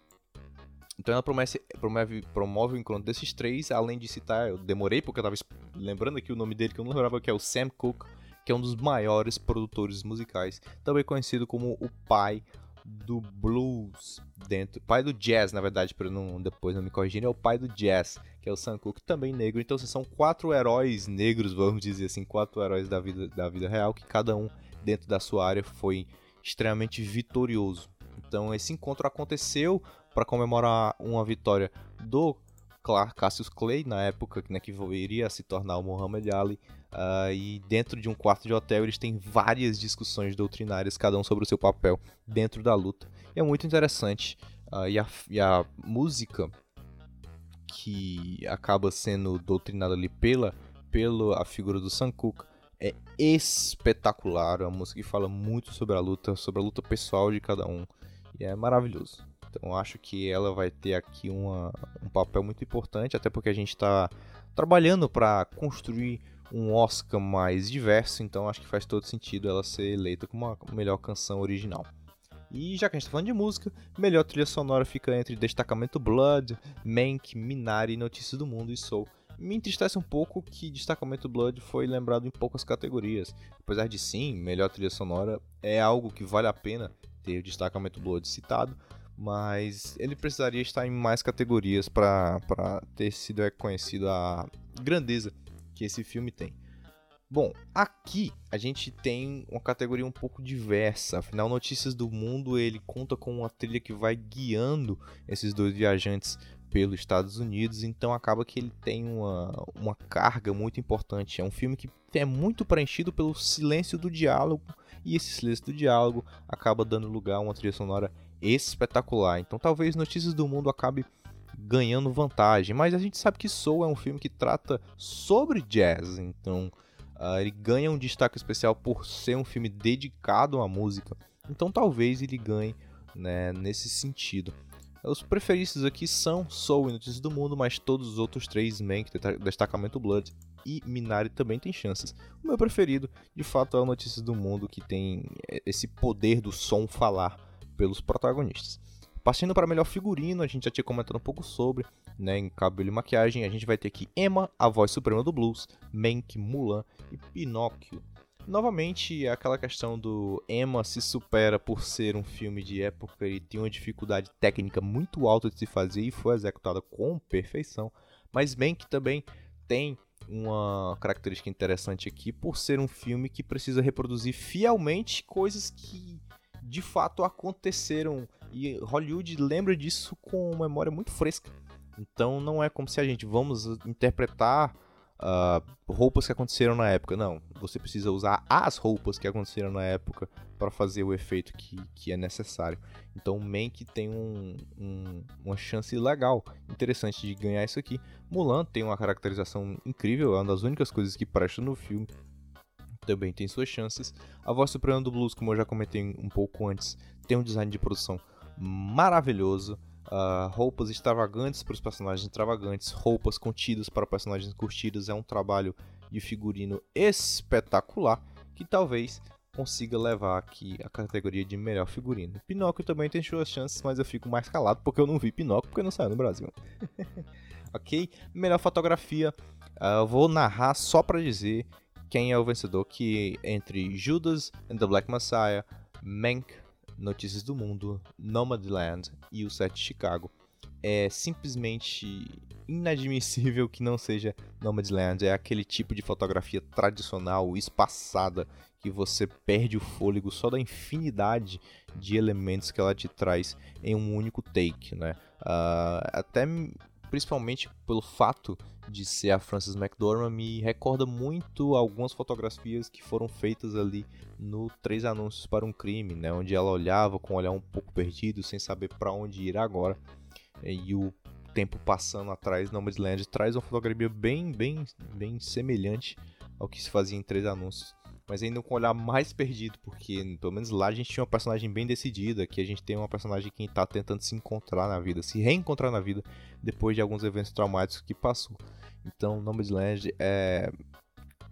Então ela promove, promove o encontro desses três, além de citar, eu demorei porque eu tava lembrando aqui o nome dele que eu não lembrava que é o Sam Cooke, que é um dos maiores produtores musicais, também conhecido como o pai do blues dentro, pai do jazz, na verdade, para não depois não me corrigirem, é o pai do jazz, que é o Sam Cooke, também negro. Então, assim, são quatro heróis negros, vamos dizer assim, quatro heróis da vida da vida real que cada um dentro da sua área foi extremamente vitorioso. Então, esse encontro aconteceu para comemorar uma vitória do Clark Cassius Clay na época né, que iria se tornar o Muhammad Ali uh, e dentro de um quarto de hotel eles têm várias discussões doutrinárias cada um sobre o seu papel dentro da luta e é muito interessante uh, e, a, e a música que acaba sendo doutrinada ali pela pela a figura do Sam Cooke é espetacular, é uma música que fala muito sobre a luta, sobre a luta pessoal de cada um e é maravilhoso. Então acho que ela vai ter aqui uma, um papel muito importante, até porque a gente está trabalhando para construir um Oscar mais diverso, então acho que faz todo sentido ela ser eleita como a melhor canção original. E já que a gente está falando de música, melhor trilha sonora fica entre Destacamento Blood, Mank, Minari, Notícias do Mundo e Soul. Me entristece um pouco que Destacamento Blood foi lembrado em poucas categorias. Apesar de sim, melhor trilha sonora é algo que vale a pena ter o Destacamento Blood citado, mas ele precisaria estar em mais categorias para ter sido reconhecido a grandeza que esse filme tem. Bom, aqui a gente tem uma categoria um pouco diversa. Afinal, Notícias do Mundo ele conta com uma trilha que vai guiando esses dois viajantes pelos Estados Unidos, então acaba que ele tem uma, uma carga muito importante. É um filme que é muito preenchido pelo silêncio do diálogo, e esse silêncio do diálogo acaba dando lugar a uma trilha sonora espetacular. Então talvez Notícias do Mundo acabe ganhando vantagem, mas a gente sabe que Soul é um filme que trata sobre jazz, então uh, ele ganha um destaque especial por ser um filme dedicado à música. Então talvez ele ganhe né, nesse sentido. Os preferidos aqui são Soul e Notícias do Mundo, mas todos os outros três, Mank, Destacamento Blood e Minari também têm chances. O meu preferido, de fato, é o Notícias do Mundo, que tem esse poder do som falar pelos protagonistas. Partindo para melhor figurino, a gente já tinha comentado um pouco sobre, né, em cabelo e maquiagem, a gente vai ter aqui Emma, a voz suprema do blues, Mank, Mulan e Pinóquio. Novamente, aquela questão do Emma se supera por ser um filme de época e tem uma dificuldade técnica muito alta de se fazer e foi executada com perfeição, mas Mank também tem uma característica interessante aqui por ser um filme que precisa reproduzir fielmente coisas que de fato aconteceram e Hollywood lembra disso com memória muito fresca. Então não é como se a gente vamos interpretar uh, roupas que aconteceram na época. Não, você precisa usar as roupas que aconteceram na época para fazer o efeito que, que é necessário. Então o Mank tem um, um, uma chance legal, interessante de ganhar isso aqui. Mulan tem uma caracterização incrível, é uma das únicas coisas que presta no filme também tem suas chances. A voz suprema do blues, como eu já comentei um pouco antes, tem um design de produção maravilhoso. Uh, roupas extravagantes para os personagens extravagantes, roupas contidas para personagens curtidos. É um trabalho de figurino espetacular que talvez consiga levar aqui a categoria de melhor figurino. Pinóquio também tem suas chances, mas eu fico mais calado porque eu não vi Pinóquio porque não saiu no Brasil. ok? Melhor fotografia. Uh, vou narrar só para dizer quem é o vencedor, que entre Judas and the Black Messiah, Mank, Notícias do Mundo, Nomadland e o Set de Chicago. É simplesmente inadmissível que não seja Nomadland. É aquele tipo de fotografia tradicional, espaçada, que você perde o fôlego só da infinidade de elementos que ela te traz em um único take, né? Uh, até principalmente pelo fato de ser a Frances McDormand, me recorda muito algumas fotografias que foram feitas ali no Três Anúncios para um Crime, né, onde ela olhava com um olhar um pouco perdido, sem saber para onde ir agora, e o tempo passando atrás, Nomadland traz uma fotografia bem, bem, bem semelhante ao que se fazia em Três Anúncios mas ainda com um olhar mais perdido, porque pelo menos lá a gente tinha uma personagem bem decidida, que a gente tem uma personagem que está tentando se encontrar na vida, se reencontrar na vida depois de alguns eventos traumáticos que passou. Então, Nomadland é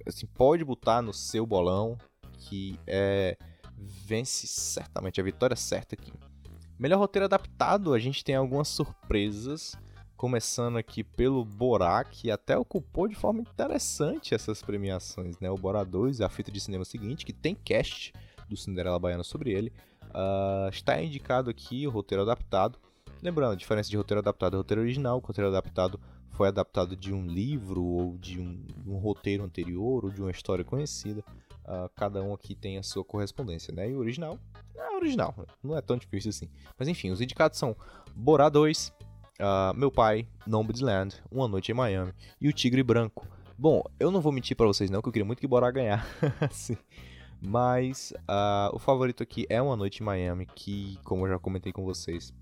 assim, pode botar no seu bolão que é vence certamente a vitória certa aqui. Melhor roteiro adaptado, a gente tem algumas surpresas começando aqui pelo Borá, que até ocupou de forma interessante essas premiações, né? O Borá 2 é a fita de cinema seguinte, que tem cast do Cinderela Baiana sobre ele. Ah, está indicado aqui o roteiro adaptado. Lembrando, a diferença de roteiro adaptado e roteiro original. O roteiro adaptado foi adaptado de um livro ou de um, um roteiro anterior ou de uma história conhecida. Ah, cada um aqui tem a sua correspondência, né? E o original é original, não é tão difícil assim. Mas enfim, os indicados são Borá 2, ah, Meu Pai, Nomadland, Uma Noite em Miami e O Tigre Branco. Bom, eu não vou mentir pra vocês não, que eu queria muito que Borá ganhar. Sim. Mas ah, o favorito aqui é Uma Noite em Miami, que, como eu já comentei com vocês,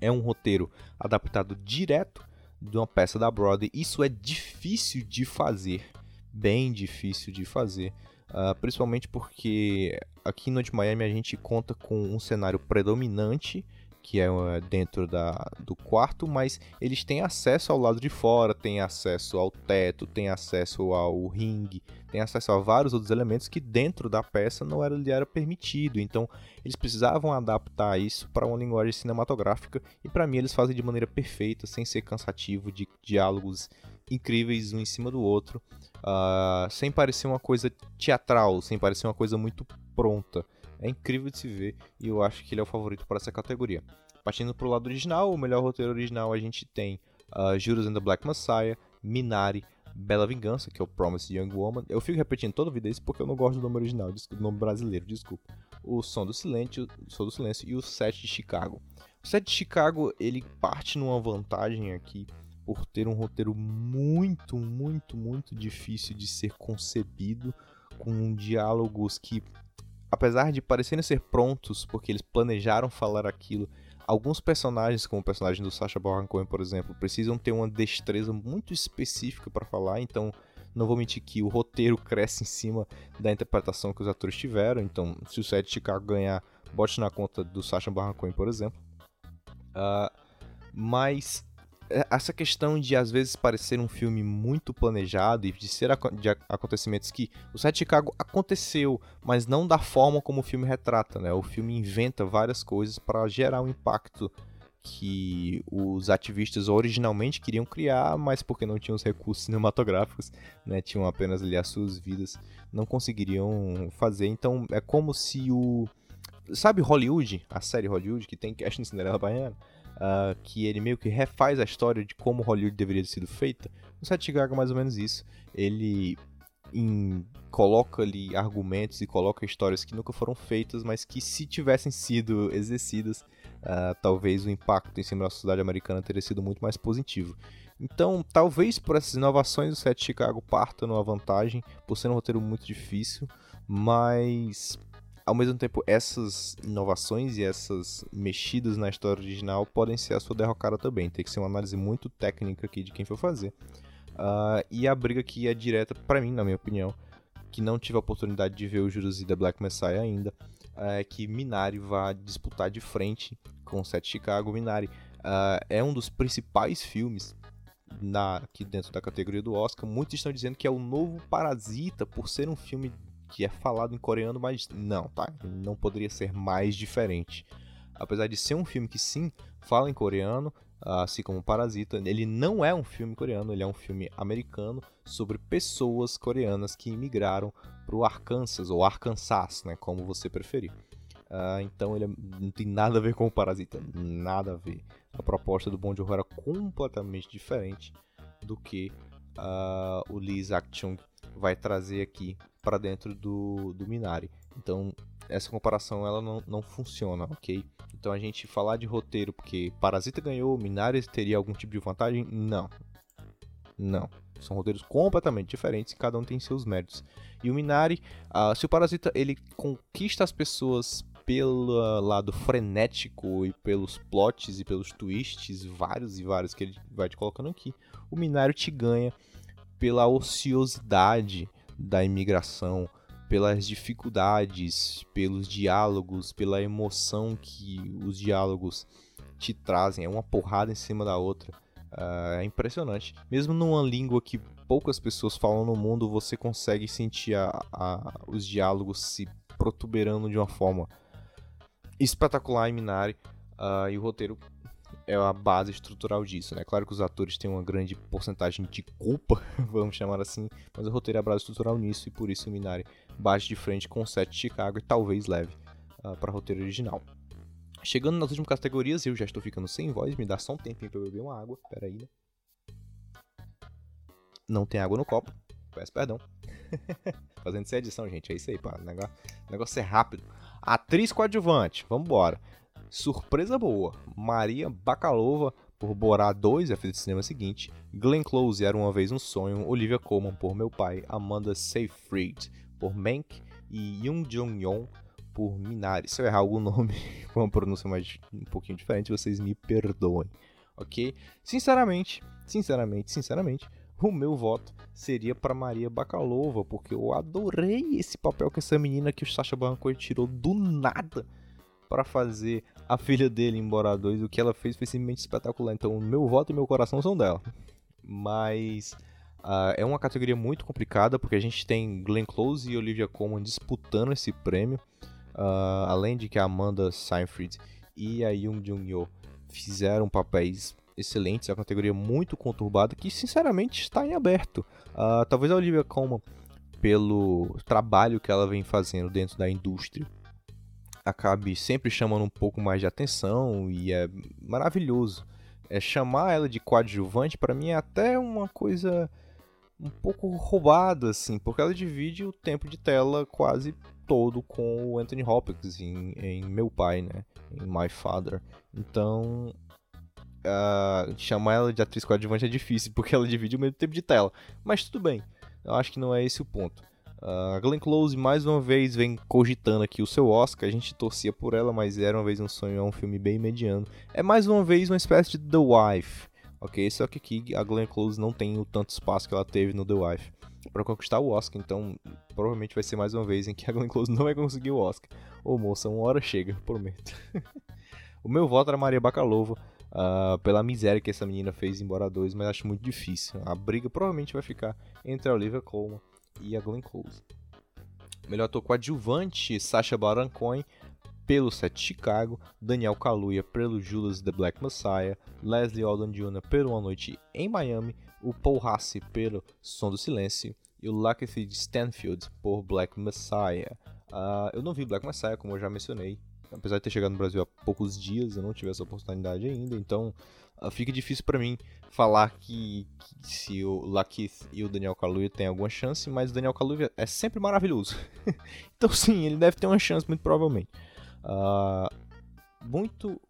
é um roteiro adaptado direto de uma peça da Broadway. Isso é difícil de fazer, bem difícil de fazer, ah, principalmente porque aqui no de Miami a gente conta com um cenário predominante que é uh, dentro da, do quarto, mas eles têm acesso ao lado de fora, têm acesso ao teto, têm acesso ao ringue, têm acesso a vários outros elementos que dentro da peça não era, lhe era permitido. Então eles precisavam adaptar isso para uma linguagem cinematográfica e para mim eles fazem de maneira perfeita, sem ser cansativo, de diálogos incríveis um em cima do outro, uh, sem parecer uma coisa teatral, sem parecer uma coisa muito pronta. É incrível de se ver e eu acho que ele é o favorito para essa categoria. Partindo para o lado original, o melhor roteiro original a gente tem uh, Judas and the Black Messiah, Minari, Bela Vingança, que é o Promise Young Woman. Eu fico repetindo toda vida isso porque eu não gosto do nome original, do nome brasileiro, desculpa. O Som do Silêncio, Som do Silêncio e o Set de Chicago. O Set de Chicago, ele parte numa vantagem aqui por ter um roteiro muito, muito, muito difícil de ser concebido, com diálogos que, apesar de parecerem ser prontos, porque eles planejaram falar aquilo, alguns personagens, como o personagem do Sacha Baron Cohen, por exemplo, precisam ter uma destreza muito específica para falar, então não vou mentir que o roteiro cresce em cima da interpretação que os atores tiveram, então se o set de Chicago ganhar, bote na conta do Sacha Baron Cohen, por exemplo. Uh, mas essa questão de às vezes parecer um filme muito planejado e de ser de acontecimentos que o set de Chicago aconteceu, mas não da forma como o filme retrata, né? O filme inventa várias coisas para gerar um impacto que os ativistas originalmente queriam criar, mas porque não tinham os recursos cinematográficos, né? Tinham apenas ali as suas vidas, não conseguiriam fazer. Então é como se o sabe Hollywood, a série Hollywood que tem cast no Cinderela Baiana, uh, que ele meio que refaz a história de como Hollywood deveria ter sido feita. O Seth Chicago é mais ou menos isso. Ele em, coloca ali argumentos e coloca histórias que nunca foram feitas, mas que se tivessem sido exercidas, uh, talvez o impacto em cima da sociedade americana teria sido muito mais positivo. Então, talvez por essas inovações o Seth Chicago parta numa vantagem, por ser um roteiro muito difícil, mas ao mesmo tempo, essas inovações e essas mexidas na história original podem ser a sua derrocada também. Tem que ser uma análise muito técnica aqui de quem for fazer. Uh, e a briga aqui é direta, para mim, na minha opinião, que não tive a oportunidade de ver o e The Black Messiah ainda, é que Minari vai disputar de frente com o Set Chicago. Minari uh, é um dos principais filmes na, aqui dentro da categoria do Oscar. Muitos estão dizendo que é o novo Parasita por ser um filme que é falado em coreano, mas não, tá? Não poderia ser mais diferente. Apesar de ser um filme que sim fala em coreano, assim como Parasita, ele não é um filme coreano, ele é um filme americano sobre pessoas coreanas que imigraram para o Arkansas ou Arkansas, né, como você preferir. Uh, então ele é, não tem nada a ver com o Parasita, nada a ver. A proposta do Bong Joon-ho era completamente diferente do que uh, o Lee Isaac-chung vai trazer aqui para dentro do, do Minari. Então, essa comparação ela não, não funciona, ok? Então, a gente falar de roteiro porque Parasita ganhou, Minari teria algum tipo de vantagem? Não. Não. São roteiros completamente diferentes e cada um tem seus méritos. E o Minari, uh, se o Parasita ele conquista as pessoas pelo lado frenético e pelos plots e pelos twists, vários e vários que ele vai te colocando aqui, o Minari te ganha pela ociosidade da imigração, pelas dificuldades, pelos diálogos, pela emoção que os diálogos te trazem. É uma porrada em cima da outra. Uh, é impressionante. Mesmo numa língua que poucas pessoas falam no mundo, você consegue sentir a, a, os diálogos se protuberando de uma forma espetacular em Minari. Uh, e o roteiro é a base estrutural disso, né? Claro que os atores têm uma grande porcentagem de culpa, vamos chamar assim, mas o roteiro é a base estrutural nisso e por isso o Minari bate de frente com o set de Chicago e talvez leve para roteiro original. Chegando nas últimas categorias, eu já estou ficando sem voz, me dá só um tempinho para beber uma água, pera aí, né? Não tem água no copo, peço perdão. Fazendo essa edição, gente, é isso aí, pá. O negócio, o negócio é rápido. Atriz coadjuvante, vambora. Surpresa boa, Maria Bakalova por Borá 2, a fez do cinema seguinte, Glenn Close era uma vez um sonho, Olivia Colman por Meu Pai, Amanda Seyfried por Mank e Yoon Jong-yeon por Minari. Se eu errar algum nome com uma pronúncia mais um pouquinho diferente, vocês me perdoem, ok? Sinceramente, sinceramente, sinceramente, o meu voto seria para Maria Bakalova, porque eu adorei esse papel que essa menina que o Sacha Baron Cohen tirou do nada para fazer a filha dele em Bora 2. O que ela fez foi simplesmente espetacular. Então, meu voto e meu coração são dela. Mas uh, é uma categoria muito complicada porque a gente tem Glenn Close e Olivia Colman disputando esse prêmio. Uh, além de que a Amanda Seyfried e a Yoon Jung-yo fizeram papéis excelentes, é uma categoria muito conturbada que sinceramente está em aberto. Uh, talvez a Olivia Colman, pelo trabalho que ela vem fazendo dentro da indústria, acabe sempre chamando um pouco mais de atenção e é maravilhoso. É chamar ela de coadjuvante para mim é até uma coisa um pouco roubada assim, porque ela divide o tempo de tela quase todo com o Anthony Hopkins em, em Meu Pai, né? Em My Father. Então, uh, chamar ela de atriz coadjuvante é difícil, porque ela divide o mesmo tempo de tela. Mas tudo bem, eu acho que não é esse o ponto. A uh, Glenn Close mais uma vez vem cogitando aqui o seu Oscar. A gente torcia por ela, mas era uma vez um sonho, é um filme bem mediano. É mais uma vez uma espécie de The Wife, ok? Só que aqui a Glenn Close não tem o tanto espaço que ela teve no The Wife para conquistar o Oscar. Então provavelmente vai ser mais uma vez em que a Glenn Close não vai conseguir o Oscar. Ô moça, uma hora chega, prometo. o meu voto era Maria Bakalova. Uh, pela miséria que essa menina fez em Bora 2, mas acho muito difícil. A briga provavelmente vai ficar entre a Olivia Colman e a Glenn Close. Melhor ator coadjuvante, Sacha Baron Cohen, pelo Set Chicago, Daniel Kaluuya pelo Judas the Black Messiah, Leslie Odom Jr. pelo Uma Noite em Miami, o Paul Hassi pelo Som do Silêncio e o Lakeith Stanfield por Black Messiah. Uh, eu não vi Black Messiah, como eu já mencionei, apesar de ter chegado no Brasil há poucos dias, eu não tive essa oportunidade ainda, então uh, fica difícil para mim falar que, que, se o Lakeith e o Daniel Kaluuya têm alguma chance, mas o Daniel Kaluuya é sempre maravilhoso. então sim, ele deve ter uma chance, muito provavelmente. Uh, muito...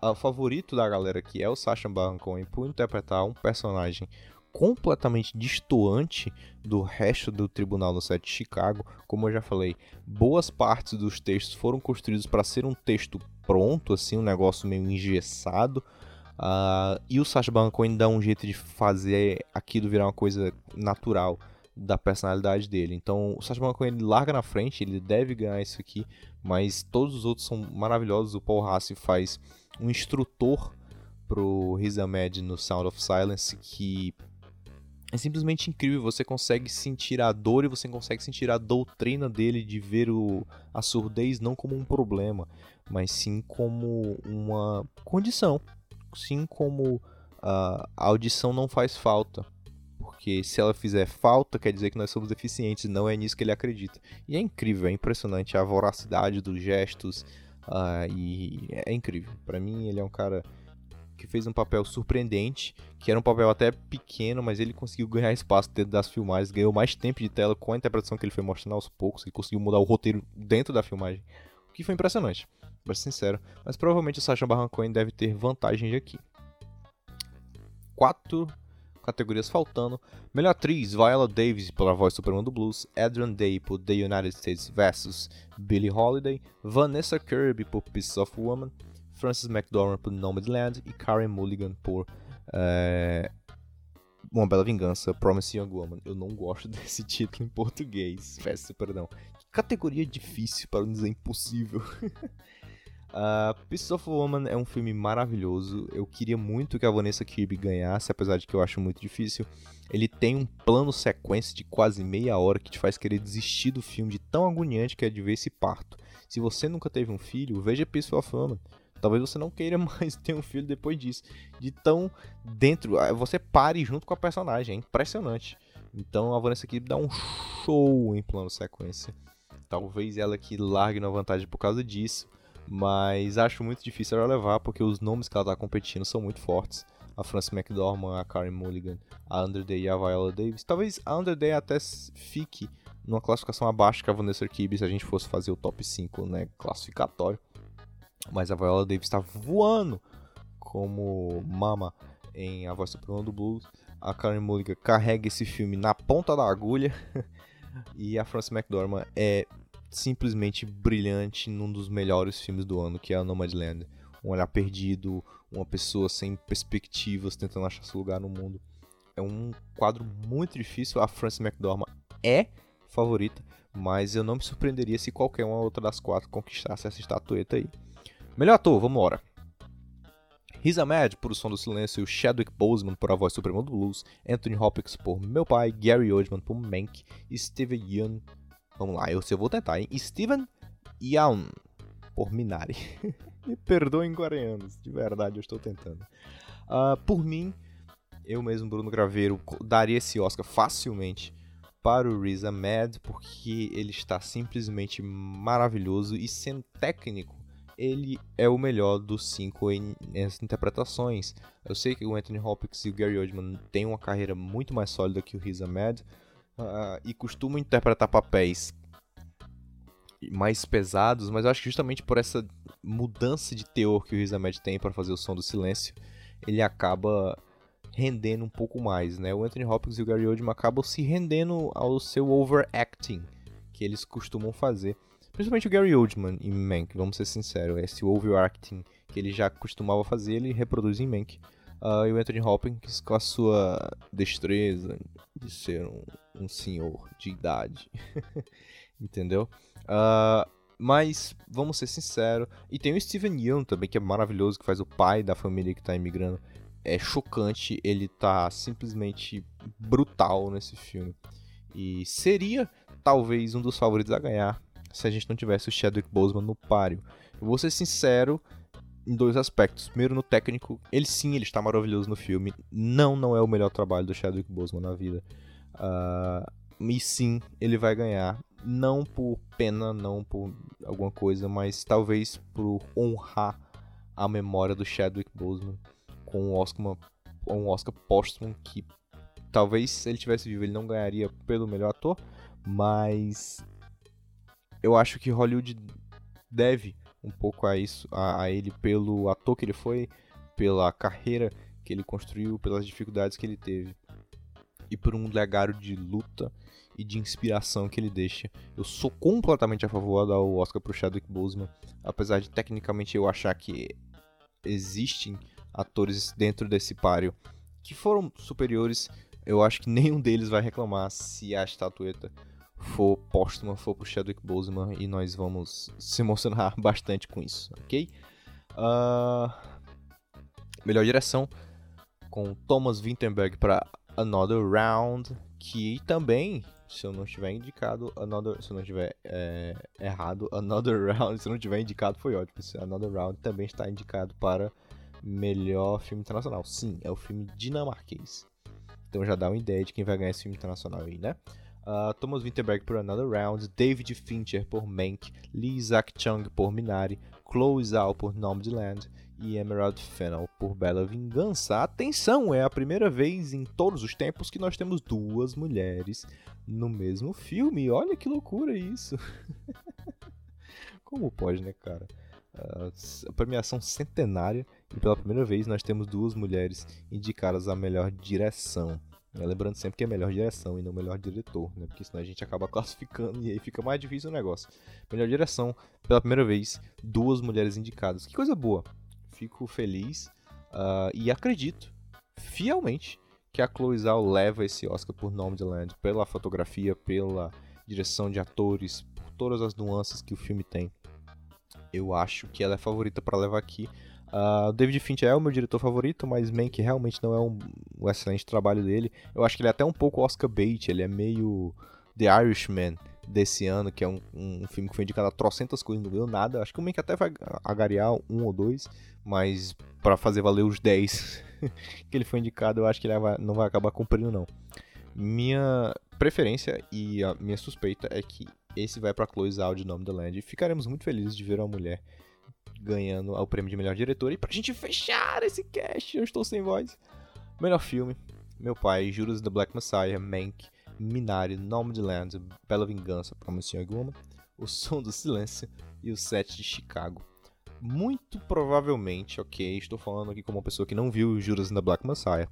O favorito da galera aqui é o Sacha Baron Cohen por interpretar um personagem completamente distoante do resto do tribunal no set de Chicago. Como eu já falei, boas partes dos textos foram construídos para ser um texto pronto, assim, um negócio meio engessado. Uh, e o Sacha Baron Cohen dá um jeito de fazer aquilo virar uma coisa natural da personalidade dele. Então, o Sacha Baron Cohen ele larga na frente, ele deve ganhar isso aqui, mas todos os outros são maravilhosos. O Paul Hassi faz um instrutor pro Riz Ahmed no Sound of Silence que é simplesmente incrível. Você consegue sentir a dor e você consegue sentir a doutrina dele de ver o, a surdez não como um problema, mas sim como uma condição. Sim como uh, a audição não faz falta. Porque se ela fizer falta, quer dizer que nós somos deficientes, não é nisso que ele acredita. E é incrível, é impressionante a voracidade dos gestos. Uh, e é incrível. Para mim, ele é um cara que fez um papel surpreendente, que era um papel até pequeno, mas ele conseguiu ganhar espaço dentro das filmagens, ganhou mais tempo de tela com a interpretação que ele foi mostrando aos poucos, ele conseguiu mudar o roteiro dentro da filmagem, o que foi impressionante, pra ser sincero. Mas provavelmente o Sacha Baron Cohen deve ter vantagens aqui. Quatro categorias faltando. Melhor atriz, Viola Davis pela voz suprema do blues, Adrian Day por The United States vs. Billie Holiday, Vanessa Kirby por Piece of Woman, Francis McDormand por Nomadland e Karen Mulligan por é, Uma Bela Vingança, Promising Young Woman. Eu não gosto desse título em português, peço perdão. Que categoria difícil, para não dizer impossível. Uh, Piece of Woman é um filme maravilhoso. Eu queria muito que a Vanessa Kirby ganhasse, apesar de que eu acho muito difícil. Ele tem um plano sequência de quase meia hora que te faz querer desistir do filme de tão agoniante que é de ver esse parto. Se você nunca teve um filho, veja Piece of Woman. Talvez você não queira mais ter um filho depois disso. De tão dentro. Ah, você pare junto com a personagem. É impressionante. Então a Vanessa aqui dá um show em plano sequência. Talvez ela que largue na vantagem por causa disso. Mas acho muito difícil ela levar, porque os nomes que ela tá competindo são muito fortes. A Frances McDormand, a Karen Mulligan, a Underday e a Viola Davis. Talvez a Underday até fique numa classificação abaixo que a Vanessa Kirby se a gente fosse fazer o top 5 né, classificatório. Mas a Viola Davis está voando como Mama em A Voz Suprema do Blues. A Karen Mulligan carrega esse filme na ponta da agulha. e a Frances McDormand é simplesmente brilhante num dos melhores filmes do ano, que é a Nomadland. Um olhar perdido, uma pessoa sem perspectivas tentando achar seu lugar no mundo. É um quadro muito difícil. A Frances McDormand é favorita, mas eu não me surpreenderia se qualquer uma outra das quatro conquistasse essa estatueta aí. Melhor ator, vamos embora. Riz Ahmed por O Som do Silêncio, Chadwick Boseman por A Voz Suprema do Blues, Anthony Hopkins por Meu Pai, Gary Oldman por Mank, Steven Yeun, vamos lá, eu, eu vou tentar, hein? Steven Yeun por Minari. Me perdoem coreanos, de verdade eu estou tentando. Uh, por mim, eu mesmo, Bruno Graveiro, daria esse Oscar facilmente para o Riz Ahmed, porque ele está simplesmente maravilhoso e sendo técnico ele é o melhor dos cinco em, em interpretações. Eu sei que o Anthony Hopkins e o Gary Oldman têm uma carreira muito mais sólida que o Riz Ahmed uh, e costumam interpretar papéis mais pesados, mas eu acho que justamente por essa mudança de teor que o Riz Ahmed tem para fazer o som do silêncio, ele acaba rendendo um pouco mais, né? O Anthony Hopkins e o Gary Oldman acabam se rendendo ao seu overacting que eles costumam fazer. Principalmente o Gary Oldman em Mank, vamos ser sinceros. Esse overacting que ele já costumava fazer, ele reproduz em Mank. Uh, e o Anthony Hopkins com a sua destreza de ser um, um senhor de idade. Entendeu? Uh, mas, vamos ser sinceros. E tem o Steven Yeun também, que é maravilhoso, que faz o pai da família que está imigrando. É chocante, ele tá simplesmente brutal nesse filme. E seria, talvez, um dos favoritos a ganhar se a gente não tivesse o Chadwick Boseman no páreo. Eu vou ser sincero em dois aspectos. Primeiro, no técnico, ele sim, ele está maravilhoso no filme. Não, não é o melhor trabalho do Chadwick Boseman na vida. Uh, e sim, ele vai ganhar. Não por pena, não por alguma coisa, mas talvez por honrar a memória do Chadwick Boseman com um Oscar, um Oscar póstumo que talvez se ele tivesse vivo ele não ganharia pelo melhor ator, mas eu acho que Hollywood deve um pouco a isso, a, a, ele pelo ator que ele foi, pela carreira que ele construiu, pelas dificuldades que ele teve e por um legado de luta e de inspiração que ele deixa. Eu sou completamente a favor da Oscar pro Chadwick Boseman, apesar de tecnicamente eu achar que existem atores dentro desse páreo que foram superiores. Eu acho que nenhum deles vai reclamar se a estatueta for póstuma, for pro Chadwick Boseman e nós vamos se emocionar bastante com isso, ok? Uh... Melhor direção com Thomas Vinterberg para Another Round, que também, se eu não estiver indicado, Another, se eu não estiver é, errado, Another Round, se eu não estiver indicado foi ótimo, Another Round também está indicado para melhor filme internacional. Sim, é o filme dinamarquês. Então já dá uma ideia de quem vai ganhar esse filme internacional aí, né? Uh, Thomas Winterberg por Another Round, David Fincher por Mank, Lee Isaac Chung por Minari, Chloe Zhao por Nomadland e Emerald Fennell por Bela Vingança. Atenção, é a primeira vez em todos os tempos que nós temos duas mulheres no mesmo filme. Olha que loucura isso. Como pode, né, cara? Uh, a premiação centenária e pela primeira vez nós temos duas mulheres indicadas à melhor direção. Né? Lembrando sempre que é melhor direção e não melhor diretor, né? Porque senão a gente acaba classificando e aí fica mais difícil o negócio. Melhor direção, pela primeira vez, duas mulheres indicadas. Que coisa boa. Fico feliz uh, e acredito fielmente que a Chloe Zhao leva esse Oscar por Nome de Land, pela fotografia, pela direção de atores, por todas as nuances que o filme tem. Eu acho que ela é favorita para levar aqui. Uh, David Fincher é o meu diretor favorito, mas Mank realmente não é um, um, excelente trabalho dele. Eu acho que ele é até um pouco Oscar bait, ele é meio The Irishman desse ano, que é um, um filme que foi indicado a trocentas coisas, não deu nada. Acho que o Mank até vai agariar um ou dois, mas para fazer valer os 10 que ele foi indicado, eu acho que ele não vai acabar cumprindo não. Minha preferência e a minha suspeita é que esse vai pra Chloe Zhao de Nome the Land. E ficaremos muito felizes de ver uma mulher ganhando o prêmio de melhor diretora. E pra gente fechar esse cast, eu estou sem voz. Melhor filme, Meu Pai, Judas the Black Messiah, Mank, Minari, Land, Bela Vingança, Promissão alguma, O Som do Silêncio e o Set de Chicago. Muito provavelmente, ok, estou falando aqui como uma pessoa que não viu Judas the Black Messiah.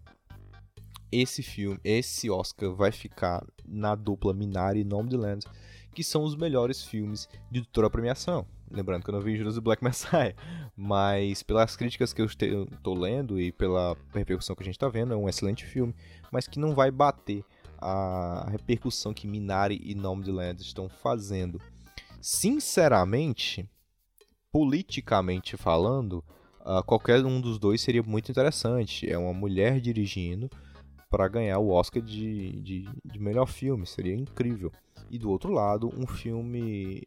Esse filme, esse Oscar vai ficar na dupla Minari e Land, que são os melhores filmes de toda a premiação. Lembrando que eu não vi Judas e Black Messiah, mas pelas críticas que eu estou lendo e pela repercussão que a gente está vendo, é um excelente filme, mas que não vai bater a repercussão que Minari e Nome de Land estão fazendo. Sinceramente, politicamente falando, uh, qualquer um dos dois seria muito interessante. É uma mulher dirigindo para ganhar o Oscar de, de, de melhor filme, seria incrível. E do outro lado, um filme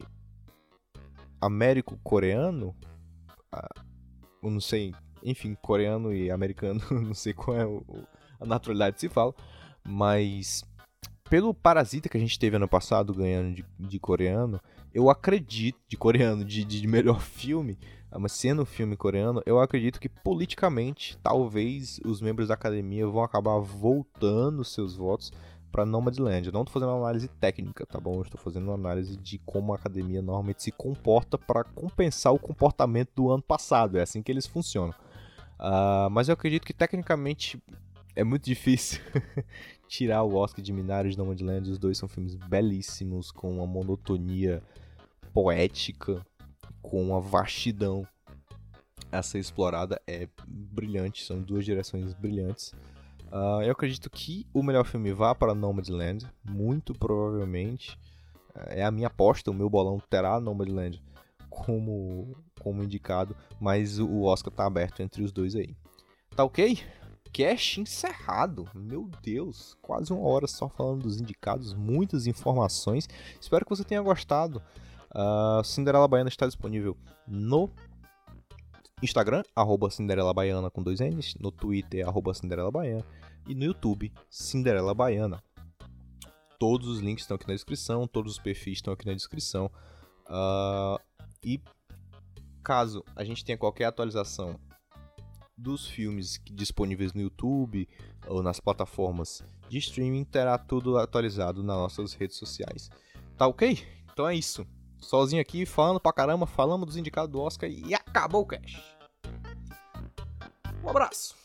américo-coreano, eu não sei, enfim, coreano e americano, não sei qual é o, a naturalidade que se fala, mas pelo Parasita que a gente teve ano passado ganhando de, de coreano, eu acredito, de coreano, de, de melhor filme, mas sendo um filme coreano, eu acredito que politicamente, talvez os membros da academia vão acabar voltando seus votos para Nomadland. Eu não estou fazendo uma análise técnica, tá bom? Eu estou fazendo uma análise de como a academia normalmente se comporta para compensar o comportamento do ano passado. É assim que eles funcionam. Uh, mas eu acredito que tecnicamente é muito difícil tirar o Oscar de Minari de Nomadland. Os dois são filmes belíssimos, com uma monotonia poética, com uma vastidão a ser explorada. É brilhante, são duas direções brilhantes. Uh, eu acredito que o melhor filme vá para Nomadland, muito provavelmente. É a minha aposta, o meu bolão terá Nomadland como, como indicado, mas o Oscar tá aberto entre os dois aí. Tá ok? Cast encerrado. Meu Deus, quase uma hora só falando dos indicados, muitas informações. Espero que você tenha gostado. Uh, Cinderela Baiana está disponível no Instagram, arroba Cinderela Baiana com dois N's, no Twitter, arroba Cinderela Baiana, e no YouTube, Cinderela Baiana. Todos os links estão aqui na descrição, todos os perfis estão aqui na descrição. Uh, e caso a gente tenha qualquer atualização dos filmes disponíveis no YouTube ou nas plataformas de streaming, terá tudo atualizado nas nossas redes sociais. Tá ok? Então é isso. Sozinho aqui, falando pra caramba, falamos dos indicados do Oscar e acabou o cast. Um abraço!